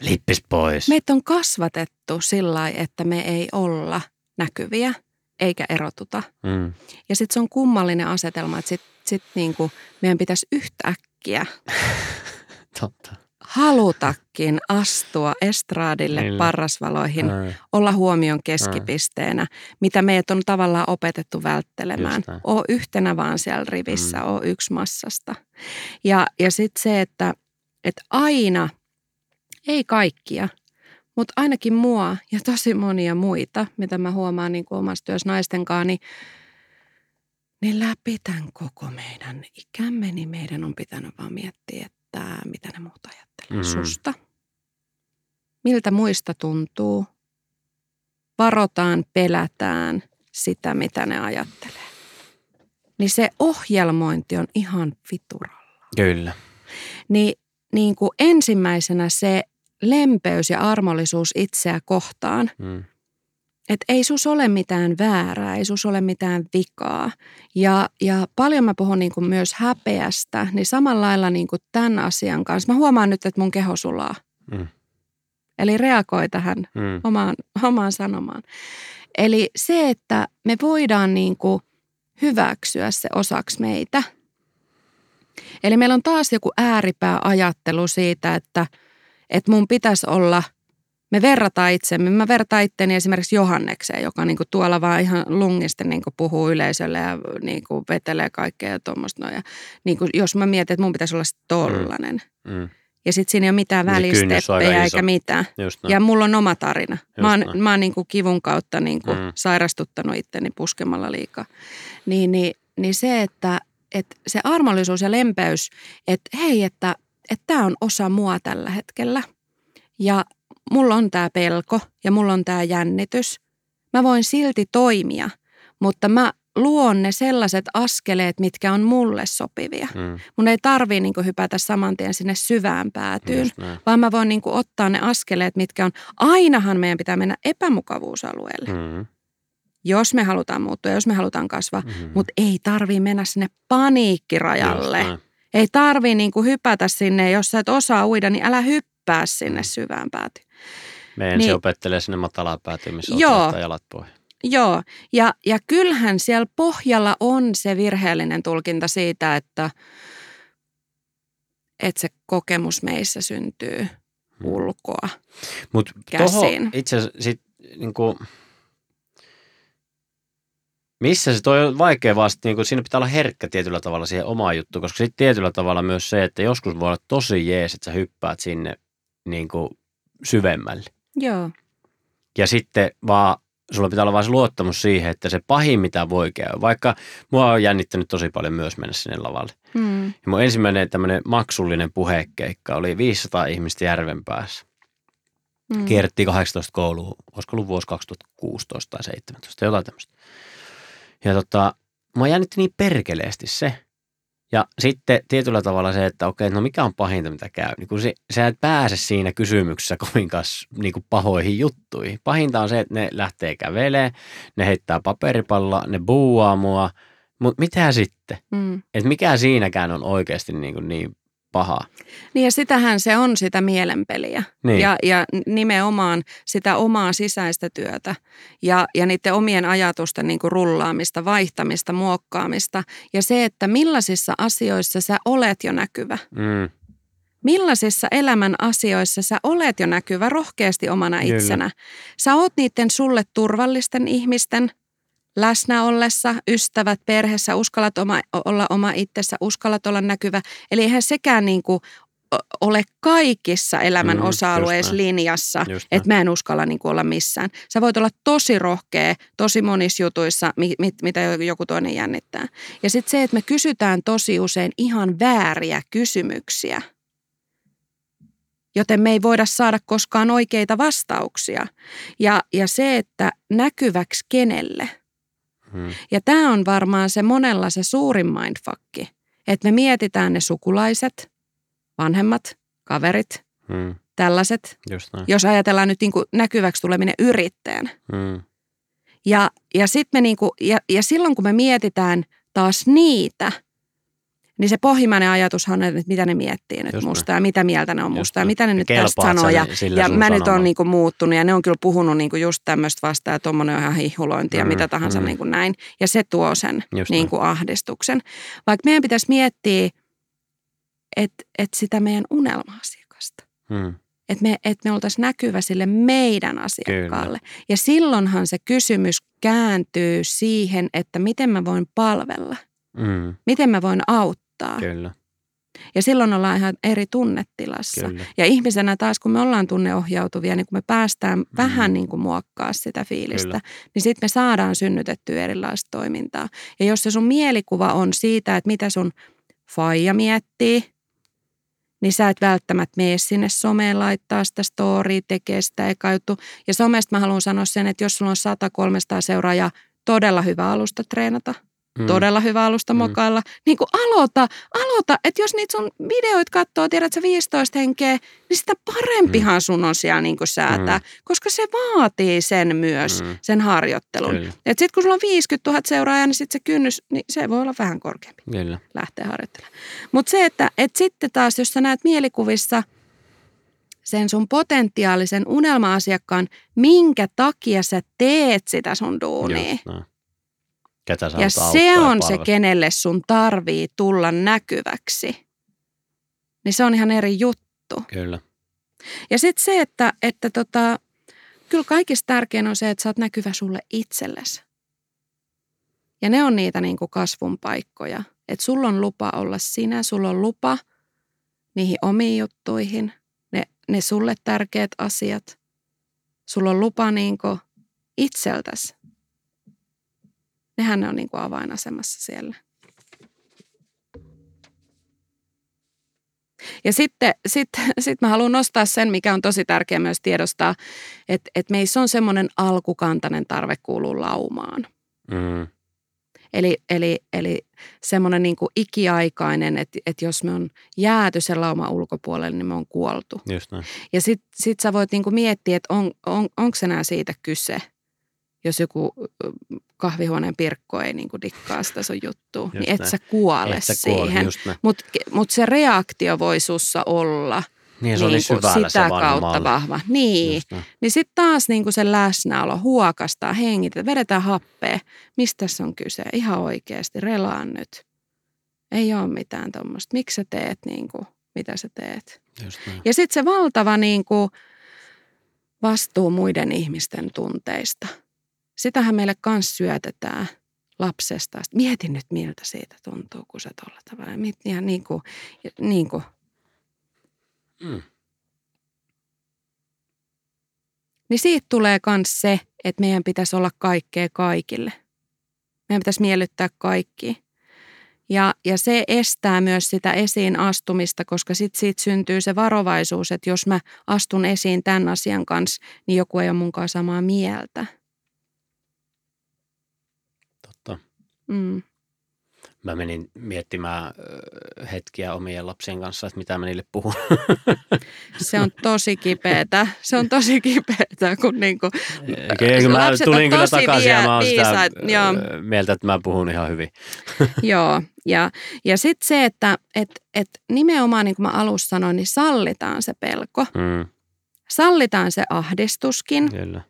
Lippis pois. Meitä on kasvatettu sillä lailla, että me ei olla näkyviä eikä erotuta. Mm. Ja sitten se on kummallinen asetelma, että sit, sit niinku meidän pitäisi yhtäkkiä (laughs) Totta. Halutakin astua estraadille, Niin. parrasvaloihin, Ai. olla huomion keskipisteenä, mitä meidät on tavallaan opetettu välttelemään. Oo yhtenä vaan siellä rivissä, Mm. oo yksi massasta. Ja, ja sitten se, että, että aina, ei kaikkia, mutta ainakin mua ja tosi monia muita, mitä mä huomaan niin kuin omassa työssä naisten kanssa, niin, niin läpi tämän koko meidän ikämme, niin meidän on pitänyt vaan miettiä, että mitä ne muut ajattelee. Mm. susta. Miltä muista tuntuu. Varotaan, pelätään sitä, mitä ne ajattelee. Niin se ohjelmointi on ihan vituralla. Kyllä. Niin, niin kuin ensimmäisenä se lempeys ja armollisuus itseä kohtaan, Mm. Että ei sus ole mitään väärää, ei sus ole mitään vikaa. Ja, ja paljon mä puhun niin kuin myös häpeästä, niin samalla lailla niin kuin tämän asian kanssa. Mä huomaan nyt, että mun keho sulaa. Mm. Eli reagoi tähän Mm. omaan, omaan sanomaan. Eli se, että me voidaan niin kuin hyväksyä se osaksi meitä. Eli meillä on taas joku ääripääajattelu siitä, että, että mun pitäisi olla, me verrataan itsemme, mä vertaan itteni esimerkiksi Johannekseen, joka niin kuin tuolla vaan ihan lungisten niin kuin puhuu yleisölle ja niin kuin vetelee kaikkea ja tuommoista. noin. Ja niin kuin, jos mä mietin, että mun pitäisi olla tollanen. Mm. Ja sitten siinä ei ole mitään aika välisteppejä eikä mitään. Just. Ja mulla on oma tarina. Mä oon, näin. mä oon niin kuin kivun kautta niin kuin Mm. mm. sairastuttanut itteni puskemalla liikaa. Niin, niin, niin se, että, että se armollisuus ja lempeys, että hei, että tämä on osa mua tällä hetkellä. Ja mulla on tämä pelko ja mulla on tämä jännitys. Mä voin silti toimia, mutta mä luon ne sellaiset askeleet, mitkä on mulle sopivia. Mm. Mun ei tarvii niin hypätä saman tien sinne syvään päätyyn vaan mä voin niin kuin ottaa ne askeleet, mitkä on, ainahan meidän pitää mennä epämukavuusalueelle, mm. Jos me halutaan muuttua, jos me halutaan kasvaa, Mm. mutta ei tarvii mennä sinne paniikkirajalle. Ei tarvii niin kuin hypätä sinne, jos sä et osaa uida, niin älä hyppää sinne syvään päätyyn. Me ensin Niin. opettelee sinne missä Joo. ottaa jalat pohjaan. Joo, ja, ja kyllähän siellä pohjalla on se virheellinen tulkinta siitä, että, että se kokemus meissä syntyy ulkoa. Mutta käsiin. itse sit, niinku, missä se toi on vaikea vasta, niinku, siinä pitää olla herkkä tietyllä tavalla siihen omaan juttuun, koska sitten tietyllä tavalla myös se, että joskus voi olla tosi jees, että sä hyppäät sinne niinku, syvemmälle. Joo, Ja sitten vaan sulla pitää olla vain se luottamus siihen, että se pahin mitä voi käydä, vaikka mua on jännittänyt tosi paljon myös mennä sinne lavalle. mm. Ja mun ensimmäinen tämmöinen maksullinen puhekeikka oli 500 ihmistä järven päässä. Mm. Kierrettiin 18 kouluun, olisiko ollut vuosi 2016 tai 17, jotain tämmöistä. Ja tota, mua jännitti niin perkeleesti se. Ja sitten tietyllä tavalla se, että okei, no mikä on pahinta, mitä käy. Niin kun se, sä et pääse siinä kysymyksessä kovinkaan niin kuin pahoihin juttuihin. Pahinta on se, että ne lähtee kävelee, ne heittää paperipalloa, ne buuaa mua. Mutta mitä sitten? Mm. Että mikä siinäkään on oikeasti niin, kuin niin pahaa. Niin ja sitähän se on sitä mielenpeliä Niin. ja, ja nimenomaan sitä omaa sisäistä työtä ja, ja niiden omien ajatusten niin kuin rullaamista, vaihtamista, muokkaamista ja se, että millaisissa asioissa sä olet jo näkyvä. Mm, Millaisissa elämän asioissa sä olet jo näkyvä rohkeasti omana Kyllä. itsenä. Sä oot niiden sulle turvallisten ihmisten läsnä ollessa, ystävät, perheessä, uskallat oma, olla oma itsessä, uskallat olla näkyvä. Eli eihän sekään niin kuin ole kaikissa elämän Mm, osa-alueissa linjassa, että mä en uskalla niin kuin olla missään. Sä voit olla tosi rohkea, tosi monissa jutuissa, mi, mit, mitä joku toinen jännittää. Ja sitten se, että me kysytään tosi usein ihan vääriä kysymyksiä, joten me ei voida saada koskaan oikeita vastauksia. Ja, ja se, että näkyväksi kenelle – Mm. ja tämä on varmaan se monella se suurin mindfuckki, että me mietitään ne sukulaiset, vanhemmat, kaverit, Mm. tällaiset, jos ajatellaan nyt niin kuin näkyväksi tuleminen yrittäjän. Mm. Ja, ja, sit me niin kuin, ja, ja silloin kun me mietitään taas niitä, niin se pohjimmainen ajatushan on, että mitä ne miettii nyt Just musta ja mitä mieltä ne on Just musta ja näin. mitä ne Ja nyt tästä sanoo. Ja, ja mä nyt on niin kuin muuttunut ja ne on kyllä puhunut niin kuin just tämmöistä vastaan ja tuommoinen on ihan hihulointia ja Mm, mitä tahansa mm. niin kuin näin. Ja se tuo sen Just niin kuin ahdistuksen. Vaikka meidän pitäisi miettiä, että, että sitä meidän unelma-asiakasta. Mm. Että me, että me oltaisiin näkyvä sille meidän asiakkaalle. Ja silloinhan se kysymys kääntyy siihen, että miten mä voin palvella, Mm. miten mä voin auttaa. Kyllä, Ja silloin ollaan ihan eri tunnetilassa. kyllä. Ja ihmisenä taas, kun me ollaan tunneohjautuvia, niin kun me päästään Mm. vähän niin kuin muokkaa sitä fiilistä, Kyllä. niin sitten me saadaan synnytettyä erilaista toimintaa. Ja jos se sun mielikuva on siitä, että mitä sun faija miettii, niin sä et välttämättä mene sinne someen laittaa sitä storya, tekee sitä eka juttu. Ja somesta mä haluan sanoa sen, että jos sulla on 100-300 seuraajaa, todella hyvä alusta treenata – Mm. todella hyvä alusta Mm. mokailla. Niin kuin aloita, aloita, että jos niitä sun videoit katsoo, tiedät sä 15 henkeä, niin sitä parempihan sun on siellä niin kuin säätää, Mm. koska se vaatii sen myös, Mm. sen harjoittelun. Kyllä, Et sit kun sulla on 50 000 seuraajaa, niin sit se kynnys, niin se voi olla vähän korkeampi kyllä. lähteä harjoittelemaan. Mutta se, että et sitten taas, jos sä näet mielikuvissa sen sun potentiaalisen unelma-asiakkaan, minkä takia sä teet sitä sun duunia. Just näin. Ketä sä Ja se auttaa ja on se, kenelle sun tarvii tulla näkyväksi. Niin se on ihan eri juttu. Kyllä, Ja sitten se, että, että tota, kyllä kaikista tärkein on se, että sä oot näkyvä sulle itsellesi. Ja ne on niitä niin kuin kasvun paikkoja. Että sulla on lupa olla sinä, sulla on lupa niihin omiin juttuihin, ne, ne sulle tärkeät asiat. Sulla on lupa niin kuin itseltäsi. Nehän ne on niin kuin avainasemassa siellä. Ja sitten sit, (laughs) sit mä haluan nostaa sen, mikä on tosi tärkeää myös tiedostaa, että, että meissä on semmoinen alkukantainen tarve kuulua laumaan. mm. Eli, eli, eli semmoinen niin kuin ikiaikainen, että, että jos me on jääty sen lauman ulkopuolelle, niin me on kuoltu. just näin. Ja sitten sit sä voit niin kuin miettiä, että on, on, onko se enää siitä kyse, jos joku kahvihuoneen pirkko ei niin kuin dikkaa sitä sun juttua, Just niin et näin. sä kuole Et sä siihen. Mutta mut se reaktio voi sussa olla Niin, se niin niinku syvällä sitä se kautta malli. vahva. Niin, niin sitten taas niinku se läsnäolo, huokastaa, hengitä, vedetään happea. Mistä tässä on kyse? Ihan oikeasti, relaan nyt. Ei ole mitään tuommoista. Miksi sä teet niinku, mitä sä teet? Ja sitten se valtava niinku vastuu muiden ihmisten tunteista. Sitähän meille kans syötetään lapsesta. Sit Mieti nyt, miltä siitä tuntuu, kun sä tuolla tavalla. Ihan niin kuin, niin kuin. Mm. Niin siitä tulee myös se, että meidän pitäisi olla kaikkea kaikille. Meidän pitäisi miellyttää kaikki. Ja, ja se estää myös sitä esiin astumista, koska sitten siitä syntyy se varovaisuus, että jos mä astun esiin tämän asian kanssa, niin joku ei ole munkaan samaa mieltä. Totta. Mm. Mä menin miettimään hetkiä omien lapsien kanssa, että mitä mä niille puhun. (laughs) Se on tosi kipeätä. Se on tosi kipeätä, kun niinku, Kyllä, mä tulin kyllä tosi takaisin ja mä oon sitä joo. mieltä, että mä puhun ihan hyvin. (laughs) Joo, ja, ja sitten se, että et, et nimenomaan niin kuin mä alussa sanoin, niin sallitaan se pelko. Mm, Sallitaan se ahdistuskin. kyllä.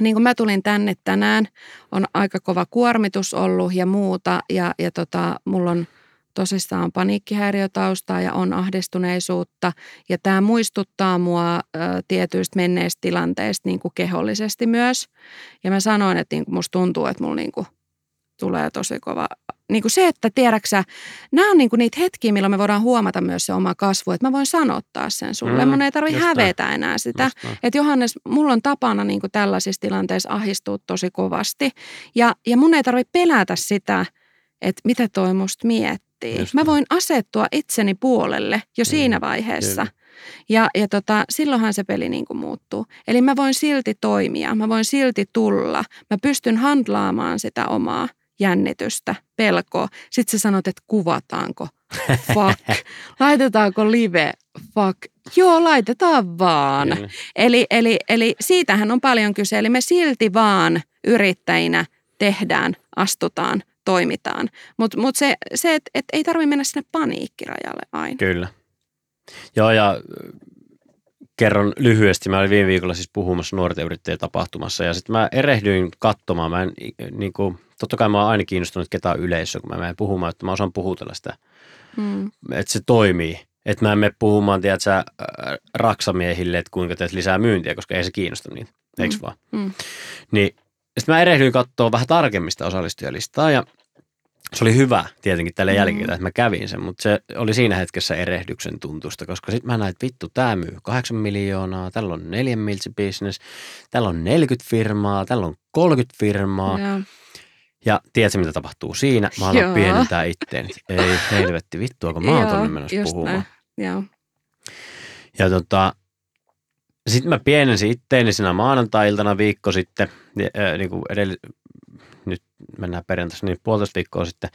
Niin kuin mä tulin tänne tänään, on aika kova kuormitus ollut ja muuta. Ja, ja tota, mulla on tosissaan paniikkihäiriötaustaa ja on ahdistuneisuutta. Ja tämä muistuttaa mua ä, tietyistä menneistä tilanteista niin kuin kehollisesti myös. Ja mä sanoin, että niin kuin musta tuntuu, että mulla niin kuin tulee tosi kova. Niin kuin se, että tiedäksä, nämä on niin kuin niitä hetkiä, milloin me voidaan huomata myös se oma kasvu, että mä voin sanottaa sen sulle. Mm, Mun ei tarvitse hävetä enää sitä. Että Johannes, mulla on tapana niin kuin tällaisissa tilanteissa ahistua tosi kovasti. Ja, ja mun ei tarvitse pelätä sitä, että mitä toi musta miettii. Just mä voin asettua itseni puolelle jo mm, siinä vaiheessa. Kyllä. Ja, ja tota, silloinhan se peli niin kuin muuttuu. Eli mä voin silti toimia, mä voin silti tulla. Mä pystyn handlaamaan sitä omaa jännitystä, pelkoa. Sitten sä sanot, että kuvataanko? Fuck. (laughs) Laitetaanko live? Fuck. Joo, laitetaan vaan. Eli, eli, eli siitähän on paljon kyse. Eli me silti vaan yrittäjinä tehdään, astutaan, toimitaan. Mutta mut se, se että et ei tarvitse mennä sinne paniikkirajalle aina. Kyllä. Joo, ja kerron lyhyesti. Mä olin viime viikolla siis puhumassa nuorten yrittäjien tapahtumassa ja sitten mä erehdyin katsomaan. Mä en, niin kuin, totta kai mä oon aina kiinnostunut ketään yleisöä, kun mä menen puhumaan, että mä osaan puhutella sitä, mm. että se toimii. Että mä en mene puhumaan, tiedätkö, raksamiehille, että kuinka teet lisää myyntiä, koska ei se kiinnosta niitä, eikö mm. vaan? Mm. Niin sitten mä erehdyin katsoa vähän tarkemmista osallistujalistaa ja se oli hyvä tietenkin tälle mm. jälkeen, että mä kävin sen, mutta se oli siinä hetkessä erehdyksen tuntusta, koska sitten mä näin, että vittu, tämä myy 8 miljoonaa, tällä on 4 miltsi business, tällä on 40 firmaa, tällä on 30 firmaa. Ja, ja tiedätkö, mitä tapahtuu siinä? Mä haluan pienentää itteeni. Ei helvetti, vittu, kun mä oon tonne menossa puhumaan. Joo. Ja tota, sitten mä pienensin itteeni siinä maanantai-iltana viikko sitten, niin kuin edell- nyt mennään perjantaisi, niin puolitoista viikkoa sitten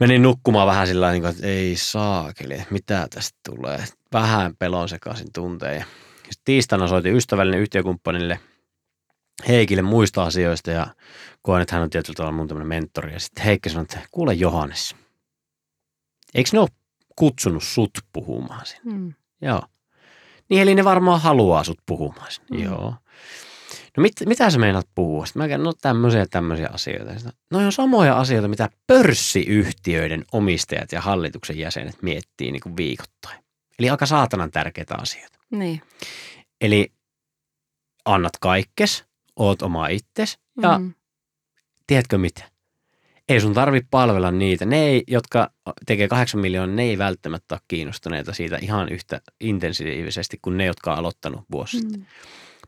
menin nukkumaan vähän sillä tavalla, että ei saakeli, mitä tästä tulee. Vähän pelon sekaisin tunteen. Sitten tiistaina soitin ystävällinen yhtiökumppanille Heikille muista asioista ja koen, että hän on tietyllä tavalla mun tämmöinen mentori. Ja sitten Heikki sanoi, että kuule Johannes, eikö ne ole kutsunut sut puhumaan sinne? Mm. Joo. Niin eli ne varmaan haluaa sut puhumaan sinne. Mm. Joo no mit, mitä sä meinaat puhua? Sitten mä käyn, no tämmöisiä tämmöisiä asioita. Sitten, no on samoja asioita, mitä pörssiyhtiöiden omistajat ja hallituksen jäsenet miettii niin kuin viikoittain. Eli aika saatanan tärkeitä asioita. Niin. Eli annat kaikkes, oot oma itses ja mm. tiedätkö mitä? Ei sun tarvi palvella niitä. Ne, ei, jotka tekee kahdeksan miljoonaa, ne ei välttämättä ole kiinnostuneita siitä ihan yhtä intensiivisesti kuin ne, jotka on aloittanut vuosi sitten. Mm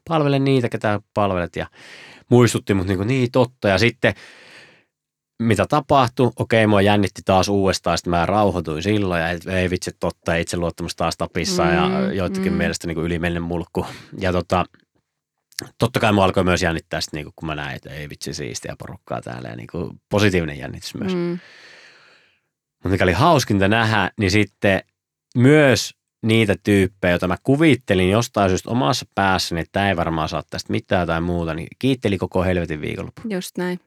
palvele niitä, ketä palvelet ja muistutti mut niin, kuin, niin totta. Ja sitten mitä tapahtui, okei, mua jännitti taas uudestaan, sitten mä rauhoituin silloin ja ei vitsi totta, itse luottamus taas tapissa mm, ja joitakin mm. mielestä niin ylimenneen mulkku. Ja tota, totta kai mua alkoi myös jännittää sitten, niin kuin, kun mä näin, että ei vitsi siistiä porukkaa täällä ja niin kuin, positiivinen jännitys myös. Mm. Mutta mikä oli hauskinta nähdä, niin sitten myös niitä tyyppejä, joita mä kuvittelin jostain syystä omassa päässäni, että tämä ei varmaan saa tästä mitään tai muuta, niin kiitteli koko helvetin viikonloppu. Just näin.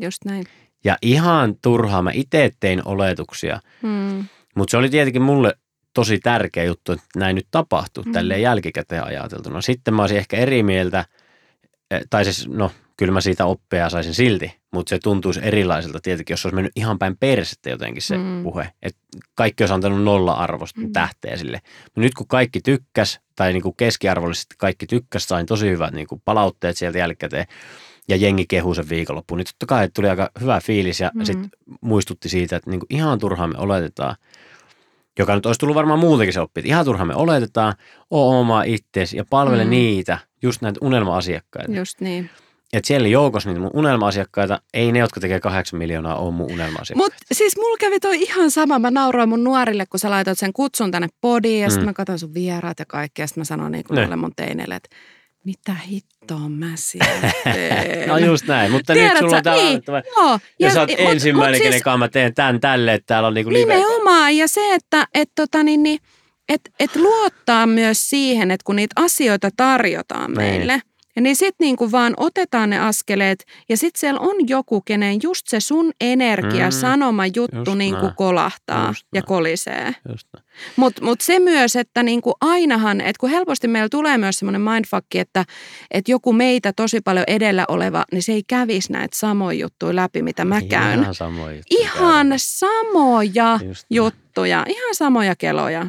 Just näin. Ja ihan turhaa, mä itse tein oletuksia, hmm. mutta se oli tietenkin mulle tosi tärkeä juttu, että näin nyt tapahtuu hmm. tälleen jälkikäteen ajateltuna. Sitten mä olisin ehkä eri mieltä, eh, tai siis no kyllä mä siitä oppia saisin silti, mutta se tuntuisi erilaiselta tietenkin, jos olisi mennyt ihan päin persettä jotenkin se mm. puhe. Että kaikki olisi antanut nolla arvosta mm. tähteä sille. Mutta nyt kun kaikki tykkäs, tai niin kuin keskiarvollisesti kaikki tykkäs, sain tosi hyvät niin kuin palautteet sieltä jälkikäteen, ja jengi kehu sen viikonloppuun, niin totta kai tuli aika hyvä fiilis ja mm. sitten muistutti siitä, että niin kuin ihan turhaan me oletetaan, joka nyt olisi tullut varmaan muutenkin se oppi, että ihan turhaan me oletetaan, oo oma itteesi ja palvele mm. niitä, just näitä unelma-asiakkaita. Just niin. Että siellä joukossa niitä mun unelma-asiakkaita, ei ne, jotka tekee kahdeksan miljoonaa, ole mun unelma-asiakkaita. Mutta siis mulla kävi toi ihan sama. Mä nauroin mun nuorille, kun sä laitoit sen kutsun tänne podiin ja mm. sitten mä katson sun vieraat ja kaikkea. Ja sitten mä sanoin niin kuin mun teineille, että mitä hittoa mä siellä teen? (laughs) no just näin, mutta Tiedät nyt sulla on tämä niin, joo, ja, sä oot mut, ensimmäinen, mut siis, kenen mä teen tämän tälle, että täällä on niinku live. Nimenomaan, ja se, että et, tota, niin, niin, et, et luottaa myös siihen, että kun niitä asioita tarjotaan niin. meille – ja niin sitten niinku vaan otetaan ne askeleet ja sitten siellä on joku, kenen just se sun energia, mm, sanoma juttu niinku kolahtaa just ja näin. kolisee. Mutta mut se myös, että niinku ainahan, että kun helposti meillä tulee myös semmoinen mindfuck, että, että joku meitä tosi paljon edellä oleva, niin se ei kävisi näitä samoja juttuja läpi, mitä mä käyn. Ihan samoja juttuja. Ihan samoja juttuja, ihan samoja keloja.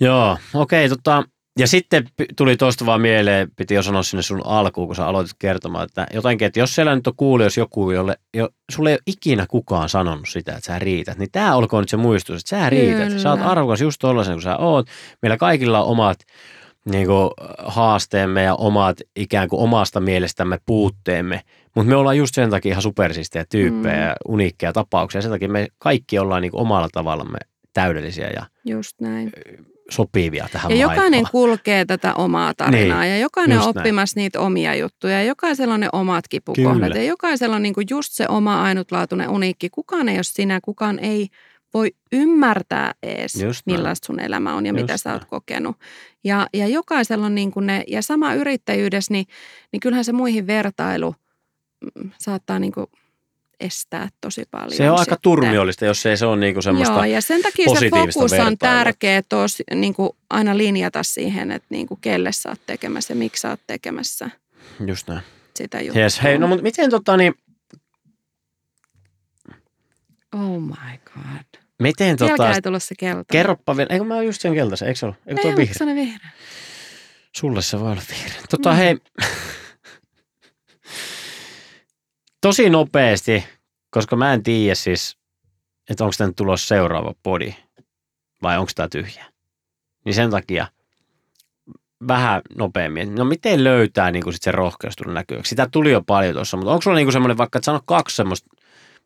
Joo, okei, okay, tota, ja sitten tuli tuosta vaan mieleen, piti jo sanoa sinne sun alkuun, kun sä aloitit kertomaan, että jotenkin, että jos siellä nyt on kuulijoissa joku, jolle jo, sulle ei ole ikinä kukaan sanonut sitä, että sä riität, niin tämä olkoon nyt se muistutus, että sä riität. Kyllä. Sä oot arvokas just tollaisen kuin sä oot. Meillä kaikilla on omat niin kuin, haasteemme ja omat ikään kuin omasta mielestämme puutteemme, mutta me ollaan just sen takia ihan supersistejä tyyppejä Mm. ja uniikkeja tapauksia. Sen takia me kaikki ollaan niin kuin omalla tavallamme täydellisiä ja Just näin. Sopivia tähän Ja maailmaan. jokainen kulkee tätä omaa tarinaa Niin, ja jokainen on just näin. oppimassa niitä omia juttuja ja jokaisella on ne omat kipukohdat Kyllä. ja jokaisella on niinku just se oma ainutlaatuinen uniikki. Kukaan ei ole sinä, kukaan ei voi ymmärtää ees, Just millaista sun elämä on ja Just mitä sä oot kokenut. Ja, ja jokaisella on niinku ne, ja sama yrittäjyydessä, niin, niin kyllähän se muihin vertailu mm, saattaa niinku estää tosi paljon. Se on aika sitten. turmiollista, jos ei se ole niinku semmoista Joo, ja sen takia se fokus on tärkeä tos, niin kuin aina linjata siihen, että niin kuin kelle sä oot tekemässä ja miksi sä oot tekemässä Just näin. sitä juttua. Yes. Hei, no mutta miten tota niin, Oh my god. miten Tota, tota, ei tullut se keltainen. kerroppa vielä, eikö mä oon just sen keltaisen, eikö se ole? Eikö Ei, vihreä? mutta se on vihreä. Sulle se voi olla vihreä. Tota Mm. hei, (laughs) tosi nopeasti, koska mä en tiedä siis, että onko tämä tulossa seuraava podi vai onko tämä tyhjä. Niin sen takia vähän nopeammin. No miten löytää niin sit se rohkeus tulla näkyväksi? Sitä tuli jo paljon tuossa, mutta onko sulla niin semmoinen vaikka, että sano kaksi semmoista,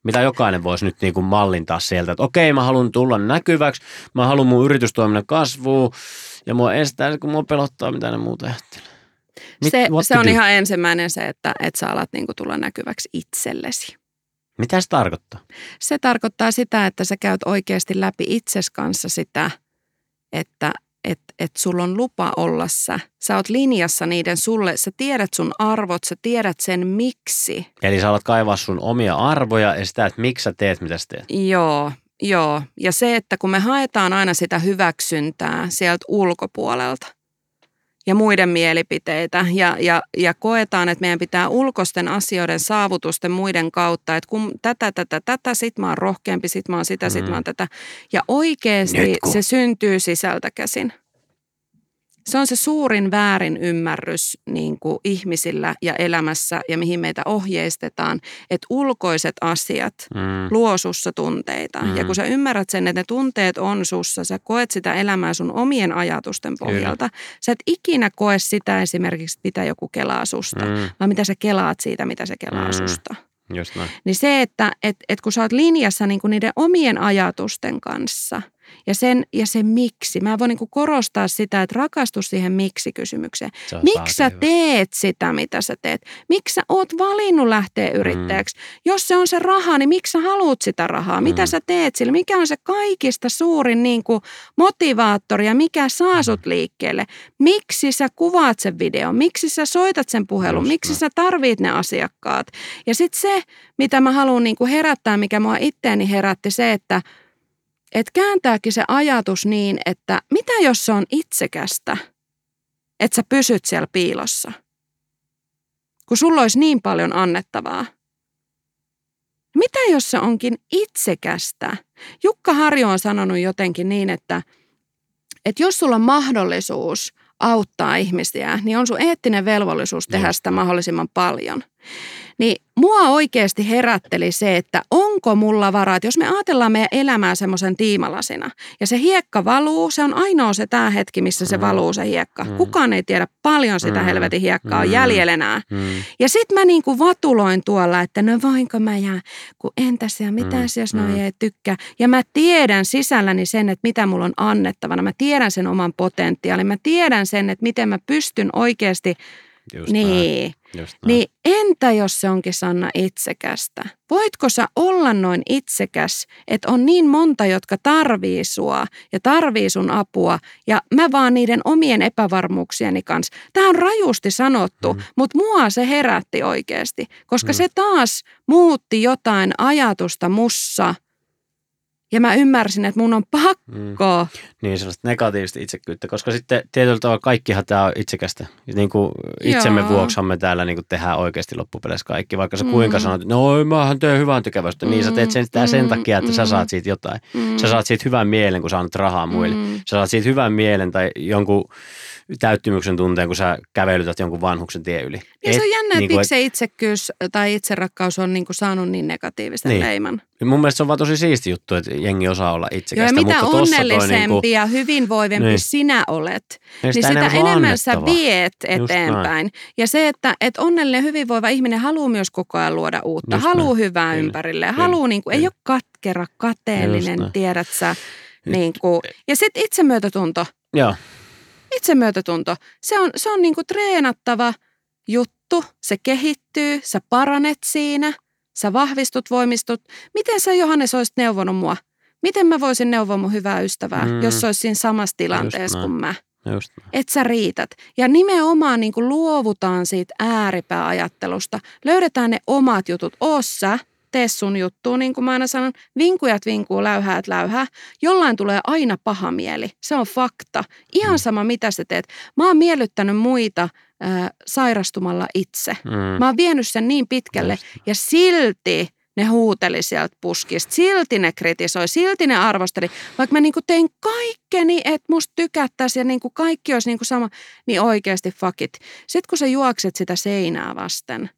mitä jokainen voisi nyt niin kuin mallintaa sieltä, että okei, mä haluan tulla näkyväksi, mä haluan mun yritystoiminnan kasvua, ja mua estää, kun mua pelottaa, mitä ne muuta ajattelee. Mit- Se, se on do? ihan ensimmäinen se, että, että sä alat niin kuin tulla näkyväksi itsellesi. Mitä se tarkoittaa? Se tarkoittaa sitä, että sä käyt oikeasti läpi itses kanssa sitä, että et, et sulla on lupa olla sä. Sä oot linjassa niiden sulle, sä tiedät sun arvot, sä tiedät sen miksi. Eli sä alat kaivaa sun omia arvoja ja sitä, että miksi sä teet, mitä sä teet. Joo, joo. Ja se, että kun me haetaan aina sitä hyväksyntää sieltä ulkopuolelta ja muiden mielipiteitä ja, ja, ja koetaan, että meidän pitää ulkoisten asioiden saavutusten muiden kautta, että kun tätä, tätä, tätä, sit mä oon rohkeampi, sit mä oon sitä, sit Mm. mä oon tätä. Ja oikeasti se syntyy sisältä käsin. Se on se suurin väärin ymmärrys niin kuin ihmisillä ja elämässä ja mihin meitä ohjeistetaan, että ulkoiset asiat Mm. luo sussa tunteita. Mm. Ja kun sä ymmärrät sen, että ne tunteet on sussa, sä koet sitä elämää sun omien ajatusten pohjalta. Sä et ikinä koe sitä esimerkiksi, mitä joku kelaa susta, mm. Mm. vaan mitä sä kelaat siitä, mitä se kelaa Mm. mm. susta. Just näin. Niin se, että et, et kun sä oot linjassa niin kuin niiden omien ajatusten kanssa ja, sen, ja se miksi. Mä voin niin korostaa sitä, että rakastu siihen miksi-kysymykseen. Miksi sä hyvä. teet sitä, mitä sä teet? Miksi sä oot valinnut lähteä yrittäjäksi? Jos se on se raha, niin miksi sä haluat sitä rahaa? Mitä Mm. sä teet sillä? Mikä on se kaikista suurin niin kuin motivaattori ja mikä saa sut liikkeelle? Miksi sä kuvaat sen videon? Miksi sä soitat sen puhelun? Just Miksi näin. sä tarvit ne asiakkaat? Ja sitten se, mitä mä haluan niin herättää, mikä mua itteeni herätti, se, että et kääntääkin se ajatus niin, että mitä jos se on itsekästä, että sä pysyt siellä piilossa, kun sulla olisi niin paljon annettavaa. Mitä jos se onkin itsekästä? Jukka Harjo on sanonut jotenkin niin, että, että jos sulla on mahdollisuus auttaa ihmisiä, niin on sun eettinen velvollisuus tehdä Just sitä mahdollisimman paljon. Niin mua oikeasti herätteli se, että onko mulla varaa, että jos me ajatellaan meidän elämää semmoisen tiimalasina ja se hiekka valuu, se on ainoa se tämä hetki, missä se Mm. valuu se hiekka. Mm. Kukaan ei tiedä paljon sitä Mm. helvetin hiekkaa on jäljellä enää. Ja sit mä niinku vatuloin tuolla, että no voinko mä ja kun entäs ja mitäs Mm, jos no mm. ei tykkää. Ja mä tiedän sisälläni sen, että mitä mulla on annettavana. Mä tiedän sen oman potentiaalin. Mä tiedän sen, että miten mä pystyn oikeasti, Just niin. Niin entä jos se onkin Sanna itsekästä? Voitko sä olla noin itsekäs, että on niin monta, jotka tarvii sua ja tarvii sun apua ja mä vaan niiden omien epävarmuuksieni kanssa. Tämä on rajusti sanottu, Mm. mm. mutta mua se herätti oikeasti, koska mm. se taas muutti jotain ajatusta mussa, Ja mä ymmärsin, että mun on pakko. Mm. Niin, sellaista negatiivista itsekyyttä, koska sitten tietyllä tavalla kaikkihan tämä on itsekästä. Niin kuin itsemme Joo. vuoksihan me täällä niin kuin tehdään oikeasti loppupeleissä kaikki. Vaikka sä kuinka sanot, että no mähän teen hyvän tekevästä, niin sä teet sen sitä sen Mm, takia, että sä mm. saat siitä jotain. Mm. Sä saat siitä hyvän mielen, kun sä annat rahaa muille. Mm. Sä saat siitä hyvän mielen tai jonkun täyttymyksen tunteen, kun sä kävelytät jonkun vanhuksen tie yli. Ja se on jännä, että niin kuin, miksi se itsekkyys tai itserakkaus on niin kuin saanut niin negatiivisen Niin. leiman. Mun mielestä se on vaan tosi siisti juttu, että jengi osaa olla Joo, ja itsekästä. mitä mutta toi onnellisempi niinku, ja hyvinvoivempi Niin. sinä olet, niin niin sitä on enemmän sä viet eteenpäin. Ja se, että et onnellinen hyvinvoiva ihminen haluaa myös koko ajan luoda uutta, Just haluaa näin. hyvää Kyllä. ympärilleen, Kyllä. haluaa, niin kuin, ei ole katkera, kateellinen, tiedät sä. Niin kuin. Ja sitten itsemyötätunto. Joo, Itsemyötätunto, se on, se on niin kuin treenattava juttu, se kehittyy, sä paranet siinä, sä vahvistut, voimistut. Miten sä Johannes olisit neuvonut mua? Miten mä voisin neuvoa mun hyvää ystävää, Mm. jos se olisi siinä samassa tilanteessa kuin mä? just että sä riität. Ja nimenomaan niin kuin luovutaan siitä ääripääajattelusta. Löydetään ne omat jutut. Oo sä, tee sun juttu, niin kuin mä aina sanon. Vinkujat vinkuu, läyhäät läyhää. Jollain tulee aina paha mieli. Se on fakta. Ihan sama, mitä sä teet. Mä oon miellyttänyt muita äh, sairastumalla itse. Mm. Mä oon vienyt sen niin pitkälle Just. ja silti ne huuteli sieltä puskista, silti ne kritisoi, silti ne arvosteli. Vaikka mä niinku tein kaikkeni, että musta tykättäisiin ja niinku kaikki olisi niinku sama, niin oikeasti fuck it. Sitten kun sä juokset sitä seinää vasten,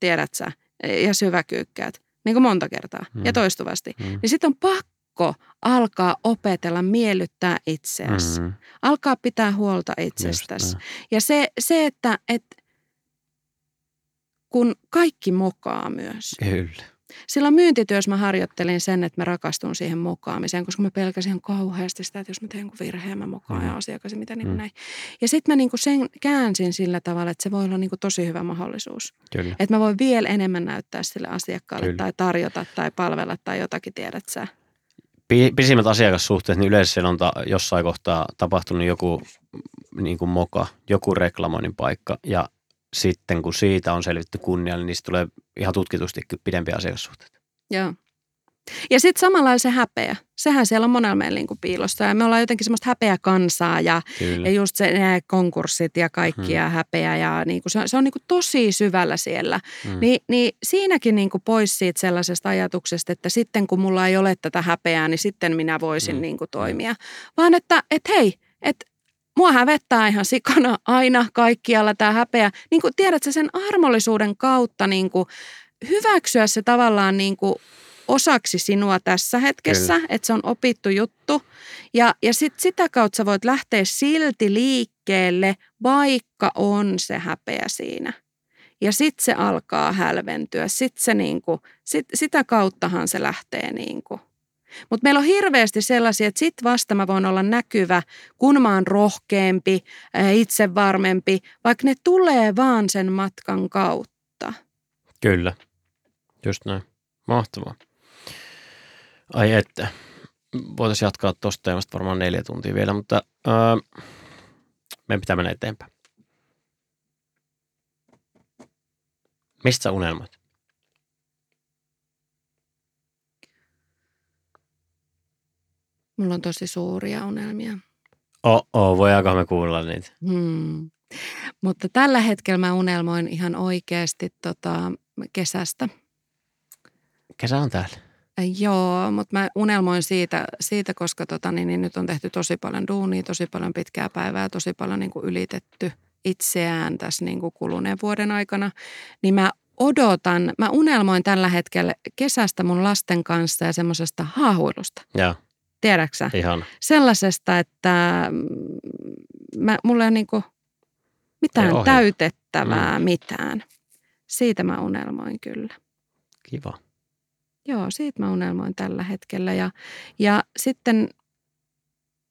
tiedät sä, ja syväkyykkäät, niin kuin monta kertaa Mm. ja toistuvasti, Mm. niin sitten on pakko alkaa opetella miellyttää itseäsi. Mm. Alkaa pitää huolta itsestäsi. Ja se, se että, että kun kaikki mokaa myös. Kyllä. Silloin myyntityössä mä harjoittelin sen, että mä rakastun siihen mokaamiseen, koska mä pelkäsin kauheasti sitä, että jos mä teen jonkun virheen, mä mokaan Mm. ja asiakas ja mitä niin Mm. näin. Ja sitten mä niin kuin sen käänsin sillä tavalla, että se voi olla niin kuin tosi hyvä mahdollisuus. Kyllä. Että mä voin vielä enemmän näyttää sille asiakkaalle Kyllä. tai tarjota tai palvella tai jotakin, tiedät sä. Pi- Pisimmät asiakassuhteet, niin yleensä siellä on ta- jossain kohtaa tapahtunut joku mm, niin kuin moka, joku reklamoinnin paikka ja sitten kun siitä on selvitty kunnialle, niin niistä tulee ihan tutkitusti pidempiä asiakassuhteita. Joo. Ja sitten samalla se häpeä. Sehän siellä on monella meillä niinku piilossa. Ja me ollaan jotenkin semmoista häpeä kansaa ja, Kyllä. ja just se ne konkurssit ja kaikki ja häpeä. Ja niinku se, on- se on niinku tosi syvällä siellä. Mm. Ni, niin siinäkin niinku pois siitä sellaisesta ajatuksesta, että sitten kun mulla ei ole tätä häpeää, niin sitten minä voisin Mm. niinku toimia. Vaan että et hei, että mua hävettää ihan sikana aina kaikkialla tämä häpeä. Niin kuin tiedätkö sen armollisuuden kautta niin kuin hyväksyä se tavallaan niin kuin osaksi sinua tässä hetkessä, Kyllä. että se on opittu juttu. Ja, ja sit sitä kautta sä voit lähteä silti liikkeelle, vaikka on se häpeä siinä. Ja sitten se alkaa hälventyä. Sit se niinku, sit, sitä kauttahan se lähtee niinku. Mutta meillä on hirveästi sellaisia, että sit vasta mä voin olla näkyvä, kun mä oon rohkeampi, ää, itsevarmempi, vaikka ne tulee vaan sen matkan kautta. Kyllä. Just näin. Mahtavaa. Ai että. Voitaisiin jatkaa tuosta teemasta varmaan neljä tuntia vielä, mutta öö, meidän pitää mennä eteenpäin. Mistä sä unelmoit? Mulla on tosi suuria unelmia. Oh, voidaanko me kuulla niitä? Hmm. Mutta tällä hetkellä mä unelmoin ihan oikeasti tota, kesästä. Kesä on täällä. Joo, mutta mä unelmoin siitä, siitä koska tota, niin, niin nyt on tehty tosi paljon duunia, tosi paljon pitkää päivää, tosi paljon niin kuin ylitetty itseään tässä niin kuin kuluneen vuoden aikana. Niin mä odotan, mä unelmoin tällä hetkellä kesästä mun lasten kanssa ja semmoisesta haahuilusta. Joo, Tiedäksä? ihana. Sellaisesta, että mm, mä, mulla ei ole niin kuin Ei mitään ohjelma. täytettävää, mitään. Siitä mä unelmoin kyllä. Kiva. Joo, siitä mä unelmoin tällä hetkellä. Ja, ja sitten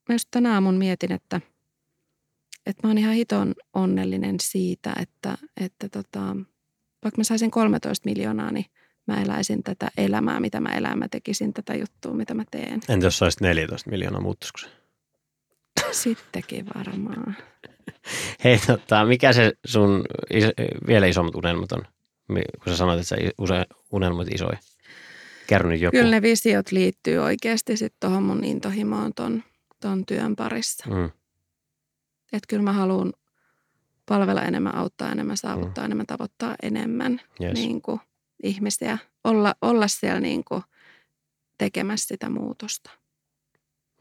mä just tänä aamun mietin, että, että mä oon ihan hiton onnellinen siitä, että, että tota, vaikka mä saisin 13 miljoonaa, niin mä eläisin tätä elämää, mitä mä elän. Mä tekisin tätä juttua, mitä mä teen. Entä jos saisit 14 miljoonaa, muuttuisiko se? Sittenkin varmaan. (laughs) Hei, tota, mikä se sun is- vielä isommat unelmat on? Kun sä sanoit, että sä usein unelmoit isoja. Kerro nyt joku. Kyllä ne visiot liittyy oikeasti sitten tuohon mun intohimoon ton, ton työn parissa. Mm. Että kyllä mä haluan palvella enemmän, auttaa enemmän, saavuttaa mm. enemmän, tavoittaa enemmän Yes. niin kuin, ihmisiä. Olla, olla siellä niin kuin, tekemässä sitä muutosta.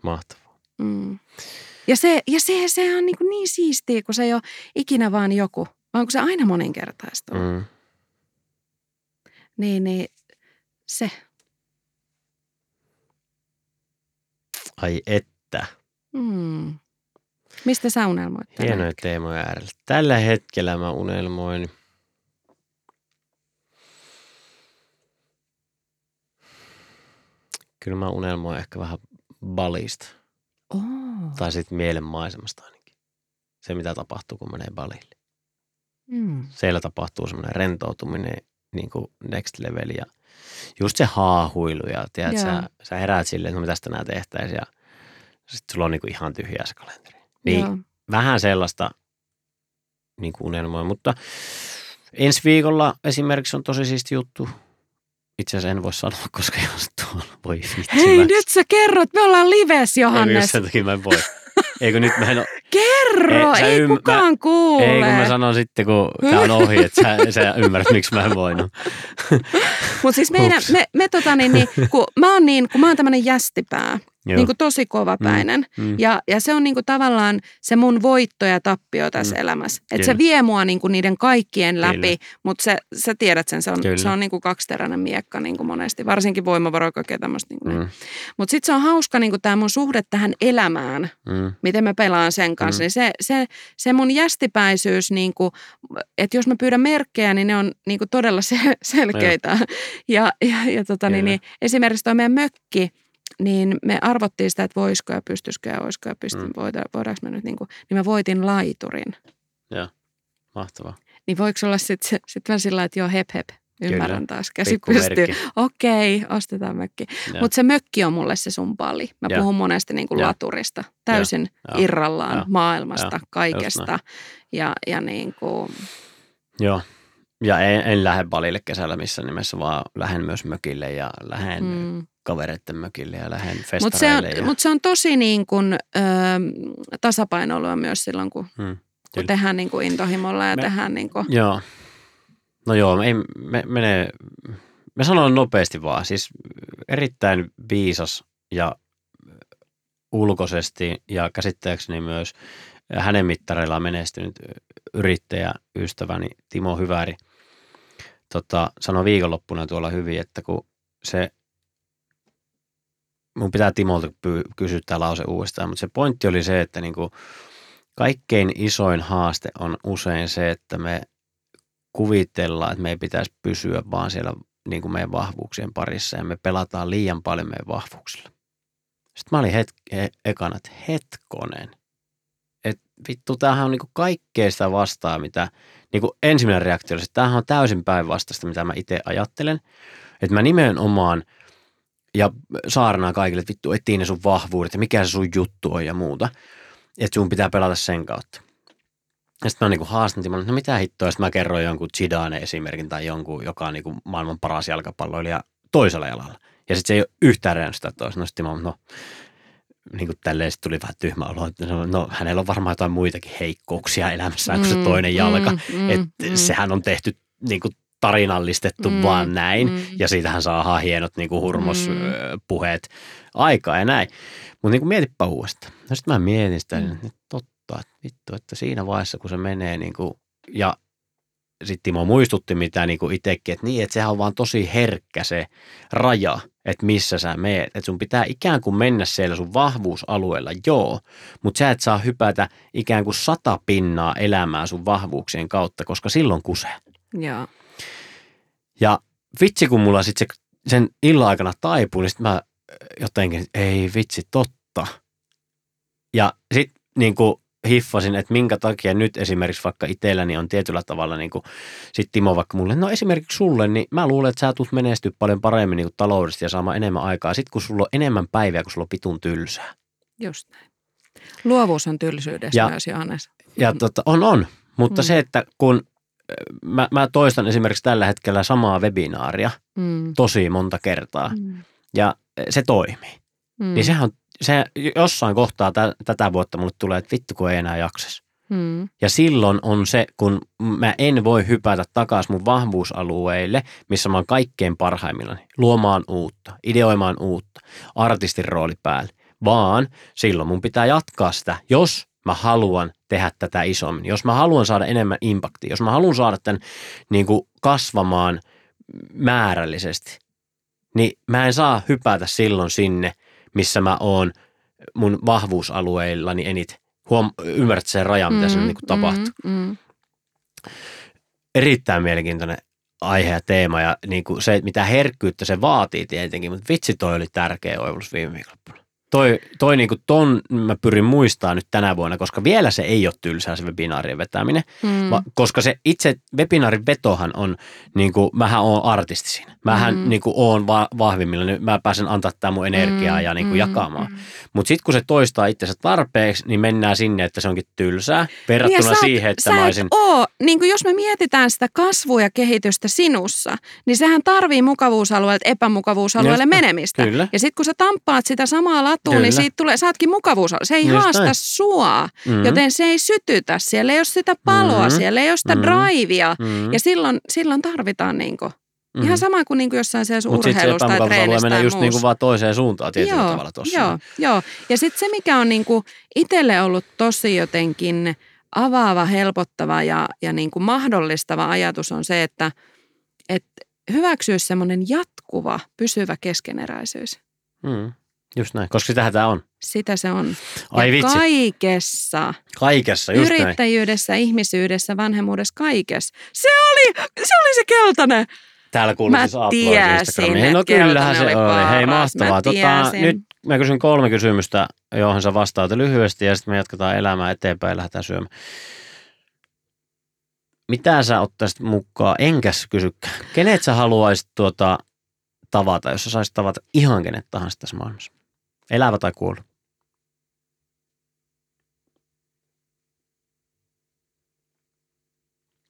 Mahtavaa. Mm. Ja, se, ja se, se on niin, kuin niin siistiä, kun se ei ole ikinä vaan joku, vaan kun se aina moninkertaistuu. Mm. Niin, niin se. Ai että. Mm. Mistä sä unelmoit? tänään? Hienoja teemoja äärellä. Tällä hetkellä mä unelmoin. Kyllä mä unelmoin ehkä vähän balista. Oh. Tai sitten mielenmaisemasta ainakin. Se, mitä tapahtuu, kun menee balille. Mm. Siellä tapahtuu semmoinen rentoutuminen niin kuin next level ja just se haahuilu ja tiedät, Joo. sä, sä heräät silleen, että no mitä tänään tehtäisiin ja sitten sulla on niin kuin ihan tyhjä se kalenteri. Niin Joo. vähän sellaista niin kuin unelmoin, mutta ensi viikolla esimerkiksi on tosi siisti juttu. Itse asiassa en voi sanoa, (laughs) koska jos tuolla voi vitsi. Hei, mä- nyt sä kerrot, me ollaan lives, Johannes. just sen takia mä en voi. Eikö nyt mä en ole, Kerro, Ei, ei, ymm- kukaan kuule. ei kun mä sanon sitten, kun tää on ohi, että sä, sä ymmärrät, miksi mä en voinut. Mutta siis meidän, Ups. me, me tota niin, niin, kun mä oon niin, kun mä oon tämmönen jästipää, Joo. niin kuin tosi kovapäinen. Mm. Ja, ja se on niin kuin tavallaan se mun voitto ja tappio tässä Mm. elämässä. Että se vie mua niin kuin niiden kaikkien läpi, Kyllä. mutta se, sä tiedät sen, se on, Kyllä. se on niin kuin kaksiteräinen miekka niin kuin monesti, varsinkin voimavaroikkoja tämmöistä. Niin Mm. Mutta sitten se on hauska niin kuin tämä mun suhde tähän elämään, Mm. miten mä pelaan sen kanssa. Mm. Mm. Niin se, se, se mun jästipäisyys, niin kuin, että jos mä pyydän merkkejä, niin ne on niin kuin todella se, (laughs) selkeitä. Ja, ja, ja tota, niin, niin, esimerkiksi tuo meidän mökki, niin me arvottiin sitä, että voisiko ja pystyisikö ja olisiko ja pystyn, Mm. voida, voidaanko me nyt, niin, kuin, niin mä voitin laiturin. Mahtavaa. Niin voiko olla sitten sit vähän sillä että joo hep hep, ymmärrän taas, käsi pystyy. Okei, ostetaan mökki. Joo. Mutta se mökki on mulle se sun pali. Mä Joo. puhun monesti niin kuin Joo. laturista, täysin Joo. irrallaan Joo. maailmasta, Joo. kaikesta. Ja, ja niin kuin, Joo. Ja en, en lähde balille kesällä missään nimessä, vaan lähden myös mökille ja lähden mm. kavereiden mökille ja lähden Mutta se, on, festareille. ja, mut se on tosi niin kuin, ö, tasapainoilua myös silloin, kun, mm. kun tehdään niin kuin intohimolla ja Me- tehdään niin kuin, Joo. No joo, ei, me, menee, me sanon nopeasti vaan, siis erittäin viisas ja ulkoisesti ja käsittääkseni myös hänen mittareillaan menestynyt yrittäjä, ystäväni Timo Hyväri tota, sanoi viikonloppuna tuolla hyvin, että kun se, mun pitää Timolta kysyä tämä lause uudestaan, mutta se pointti oli se, että niinku kaikkein isoin haaste on usein se, että me kuvitellaan, että me ei pitäisi pysyä vaan siellä niin kuin meidän vahvuuksien parissa ja me pelataan liian paljon meidän vahvuuksilla. Sitten mä olin hetk- e- ekana, että hetkonen, että vittu, tämähän on niin kuin kaikkea sitä vastaa, mitä niin kuin ensimmäinen reaktio oli, että tämähän on täysin päinvastaista, mitä mä itse ajattelen. Että mä nimenomaan ja saarnaan kaikille, että vittu, etsii ne sun vahvuudet ja mikä se sun juttu on ja muuta. Että sun pitää pelata sen kautta. Ja sitten mä niin haastan että no mitä hittoa, sitten mä kerroin jonkun Zidane esimerkin tai jonkun, joka on niin kuin maailman paras jalkapalloilija toisella jalalla. Ja sitten se ei ole yhtään reannut sitä toista. No sitten Timo, no niin kuin tälleen sit tuli vähän tyhmä olo, että no, no hänellä on varmaan jotain muitakin heikkouksia elämässään kuin se toinen jalka. Mm, mm, että mm. sehän on tehty niin kuin tarinallistettu Mm, vaan näin. mm. Ja siitähän saadaan hienot niin kuin Mm. hurmospuheet aikaa ja näin. Mutta niin kuin mietipä uudestaan. No sitten mä mietin sitä, Mm. että nyt totta, että vittu, että siinä vaiheessa kun se menee niin kuin, ja sitten Timo muistutti mitä niin kuin itsekin, että niin, että sehän on vaan tosi herkkä se raja, että missä sä meet. Että sun pitää ikään kuin mennä siellä sun vahvuusalueella, joo, mutta sä et saa hypätä ikään kuin sata pinnaa elämää sun vahvuuksien kautta, koska silloin kusee. Joo. Ja vitsi, kun mulla sitten se, sen illan aikana taipui, niin sitten mä jotenkin, ei vitsi, totta. Ja sitten niin kuin hiffasin, että minkä takia nyt esimerkiksi vaikka itselläni on tietyllä tavalla niin kuin, sit Timo vaikka mulle, no esimerkiksi sulle, niin mä luulen, että sä tulet menestyä paljon paremmin niin kuin taloudellisesti ja saamaan enemmän aikaa. Sitten kun sulla on enemmän päiviä, kun sulla on pitun tylsää. Just näin. Luovuus on tylsyydessä Ja- myös, Johannes. Ja tota, on, on. Mutta Mm. se, että kun mä, mä toistan esimerkiksi tällä hetkellä samaa webinaaria Mm. tosi monta kertaa Mm. ja se toimii. Mm. Niin sehän on, se jossain kohtaa tä, tätä vuotta mulle tulee, että vittu kun ei enää jaksas. Mm. Ja silloin on se, kun mä en voi hypätä takaisin mun vahvuusalueille, missä mä oon kaikkein parhaimmillani, luomaan uutta, ideoimaan uutta, artistin rooli päälle, vaan silloin mun pitää jatkaa sitä, jos mä haluan tehdä tätä isommin, jos mä haluan saada enemmän impaktia, jos mä haluan saada tämän niin kuin kasvamaan määrällisesti, niin mä en saa hypätä silloin sinne, missä mä oon mun vahvuusalueillani eniten. Huom, ymmärrät sen rajan, mitä mm, se niin kuin tapahtuu. Mm, mm. Erittäin mielenkiintoinen aihe ja teema ja niin kuin se, mitä herkkyyttä se vaatii tietenkin, mutta vitsi toi oli tärkeä oivallus viime viikonloppuna. Toi, toi niin kuin ton mä pyrin muistaa nyt tänä vuonna, koska vielä se ei ole tylsää se webinaarien vetäminen, Mm. Va, koska se itse webinaarin vetohan on, niin kuin, mähän oon artisti siinä. Mähän Mm. niin kuin, oon va- vahvimmilla, niin mä pääsen antaa tämän mun energiaa Mm, ja niin kuin, mm, jakamaan. mm. Mutta sitten kun se toistaa itsensä tarpeeksi, niin mennään sinne, että se onkin tylsää verrattuna Niin oot- siihen, että mä olisin... oo, niin kuin jos me mietitään sitä kasvua ja kehitystä sinussa, niin sehän tarvii mukavuusalueelta epämukavuusalueelle Just- menemistä. Kyllä. Ja sitten kun sä tamppaat sitä samaa latua, Kyllä. niin siitä tulee, sä ootkin mukavuusalueella. Se ei Just haasta näin. sua, Mm, joten se ei sytytä. Siellä ei ole sitä paloa, Mhm. siellä ei ole sitä Mhm. draivia. mm, Ja silloin, silloin tarvitaan niinku, mm. ihan sama kuin niinku jossain siellä se urheilussa tai treenissä menee tai just niin kuin muussa. vaan toiseen suuntaan tietyllä joo, tavalla tuossa. Joo, joo. Ja sitten se, mikä on niinku itselle ollut tosi jotenkin avaava, helpottava ja, ja niinku mahdollistava ajatus on se, että et hyväksyä semmoinen jatkuva, pysyvä keskeneräisyys. Mm. Just näin, koska sitähän tämä on. Sitä se on. Ai ja vitsi, kaikessa, kaikessa, just näin. yrittäjyydessä, ihmisyydessä, vanhemmuudessa, kaikessa. Se oli, se oli se keltainen. Täällä kuuluu siis tiesin. No että kyllähän se oli. oli Hei, paras. Mä mahtavaa. Tota, nyt mä kysyn kolme kysymystä, johon sä vastaat lyhyesti ja sitten me jatketaan elämää eteenpäin ja lähdetään syömään. Mitä sä ottaisit mukaan? Enkäs kysykään. Kenet sä haluaisit tuota, tavata, jos sä saisit tavata ihan kenet tahansa tässä maailmassa? Elävä tai kuollut?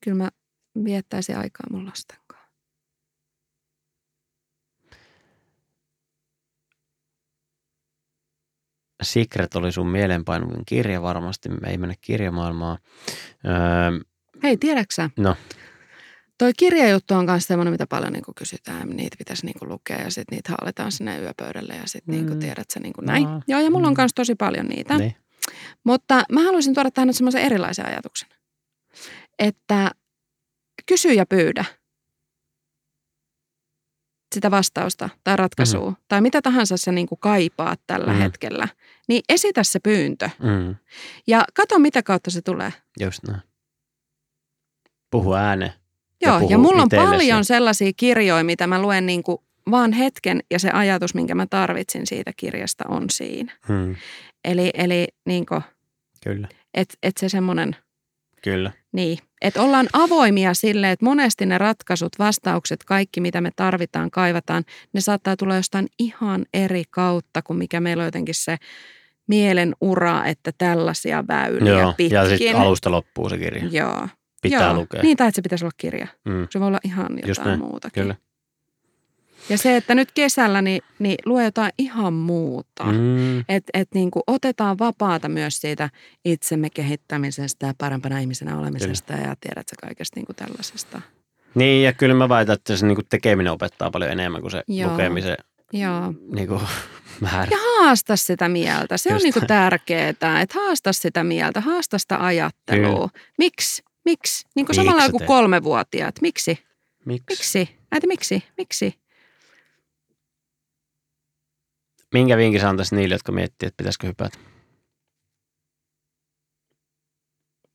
Kyllä mä viettäisin aikaa mun lasten kanssa. Secret oli sun mielenpainuvin kirja varmasti. Me ei mennä kirjamaailmaan. Öö, Hei, tiedäksä? No. Toi kirjajuttu on myös semmoinen, mitä paljon niin kysytään. Niitä pitäisi niin lukea ja sitten niitä haalitaan sinne yöpöydälle ja sitten Mm. niin tiedät sä niin näin. No. Joo, ja mulla on Mm. myös tosi paljon niitä. niin. Mutta mä haluaisin tuoda tähän nyt semmoisen erilaisen ajatuksen. Että kysy ja pyydä sitä vastausta tai ratkaisua mm-hmm. tai mitä tahansa sä niin kuin kaipaat tällä mm-hmm. hetkellä, niin esitä se pyyntö Mm, ja kato mitä kautta se tulee. just näin. Puhu ääneen. Ja Joo, puhu ja mulla on itsellesi. paljon sellaisia kirjoja, mitä mä luen niin kuin vaan hetken ja se ajatus, minkä mä tarvitsin siitä kirjasta on siinä. Mm, Eli, eli niin kuin, kyllä, et, et se semmoinen, kyllä. niin, että ollaan avoimia sille, että monesti ne ratkaisut, vastaukset, kaikki mitä me tarvitaan, kaivataan, ne saattaa tulla jostain ihan eri kautta kuin mikä meillä on jotenkin se mielen ura, että tällaisia väyliä Joo, pitkin. ja sitten alusta loppuu se kirja. Joo. Pitää Joo. lukea. Niin, tai että se pitäisi olla kirja. Mm, Se voi olla ihan Just jotain näin, muutakin. kyllä. Ja se, että nyt kesällä niin, niin lue jotain ihan muuta. Mm. Että et niin kuin otetaan vapaata myös siitä itsemme kehittämisestä ja parempana ihmisenä olemisesta ja tiedät sä kaikesta niin kuin tällaisesta. niin, ja kyllä mä väitän, että se niinku tekeminen opettaa paljon enemmän kuin se Joo. lukemisen Joo. niinku, (laughs) määrä. Ja haasta sitä mieltä. Se on Just niin kuin tärkeää, että haasta sitä mieltä, haasta sitä ajattelua. Miksi? Miksi? Niin kuin samalla kuin kolmevuotiaat. Miksi? Miksi? Miksi? Äiti, miksi? Miksi? Minkä vinkin sä antaisit niille, jotka miettii, että pitäisikö hypätä?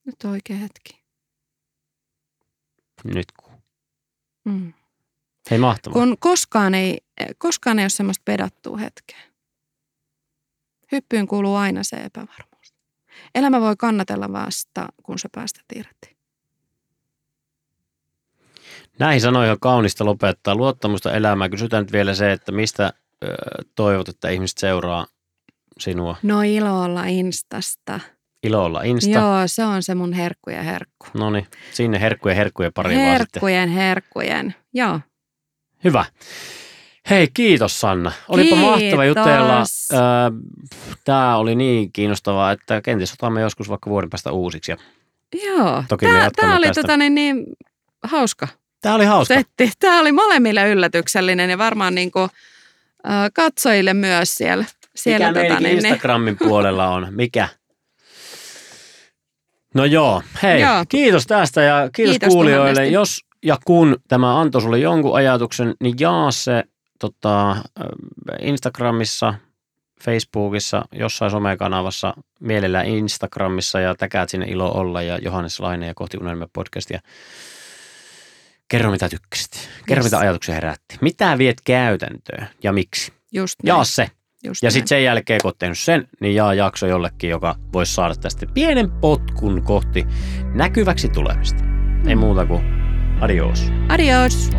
Nyt on oikea hetki. Nyt kun. Mm. Hei, mahtavaa. Kun koskaan ei, koskaan ei ole semmoista pedattua hetkeä. Hyppyyn kuuluu aina se epävarmuus. Elämä voi kannatella vasta, kun sä päästät irti. Näihin sanoihin on kaunista lopettaa luottamusta elämään. Kysytään nyt vielä se, että mistä ö, toivot, että ihmiset seuraa sinua. No ilo olla Instasta. Ilolla Insta. Joo, se on se mun herkkujen herkku. No niin, sinne herkkujen herkkujen pariin. Herkkujen, herkkujen. Joo. Hyvä. Hei, kiitos Sanna. Olipa Kiitos. mahtava jutella. Tämä oli niin kiinnostavaa, että kenties otamme joskus vaikka vuoden päästä uusiksi. Ja Joo. Toki tää oli tästä. tota, niin, niin, hauska Tämä oli hauska. setti. Tämä oli molemmille yllätyksellinen ja varmaan niin kuin, äh, katsojille myös siellä. siellä Mikä tota, niin, niin. Instagramin puolella on? Mikä? No joo, hei, Joo. kiitos tästä ja kiitos, Kiitos kuulijoille. tuhannesti. Jos ja kun tämä antoi sulle jonkun ajatuksen, niin jaa se tota, Instagramissa, Facebookissa, jossain somekanavassa, mielellään Instagramissa ja täkäät sinne ilo olla ja Johannes Laine ja Kohti Unelmia podcast ja kerro mitä tykkäsit. Kerro Yes. mitä ajatuksia herätti. Mitä viet käytäntöön ja miksi. Just näin. Jaa se. Just Ja sitten sen jälkeen, kun tehnyt sen, niin jaa jakso jollekin, joka voisi saada tästä pienen potkun kohti näkyväksi tulemista. Ei muuta kuin adios. Adios.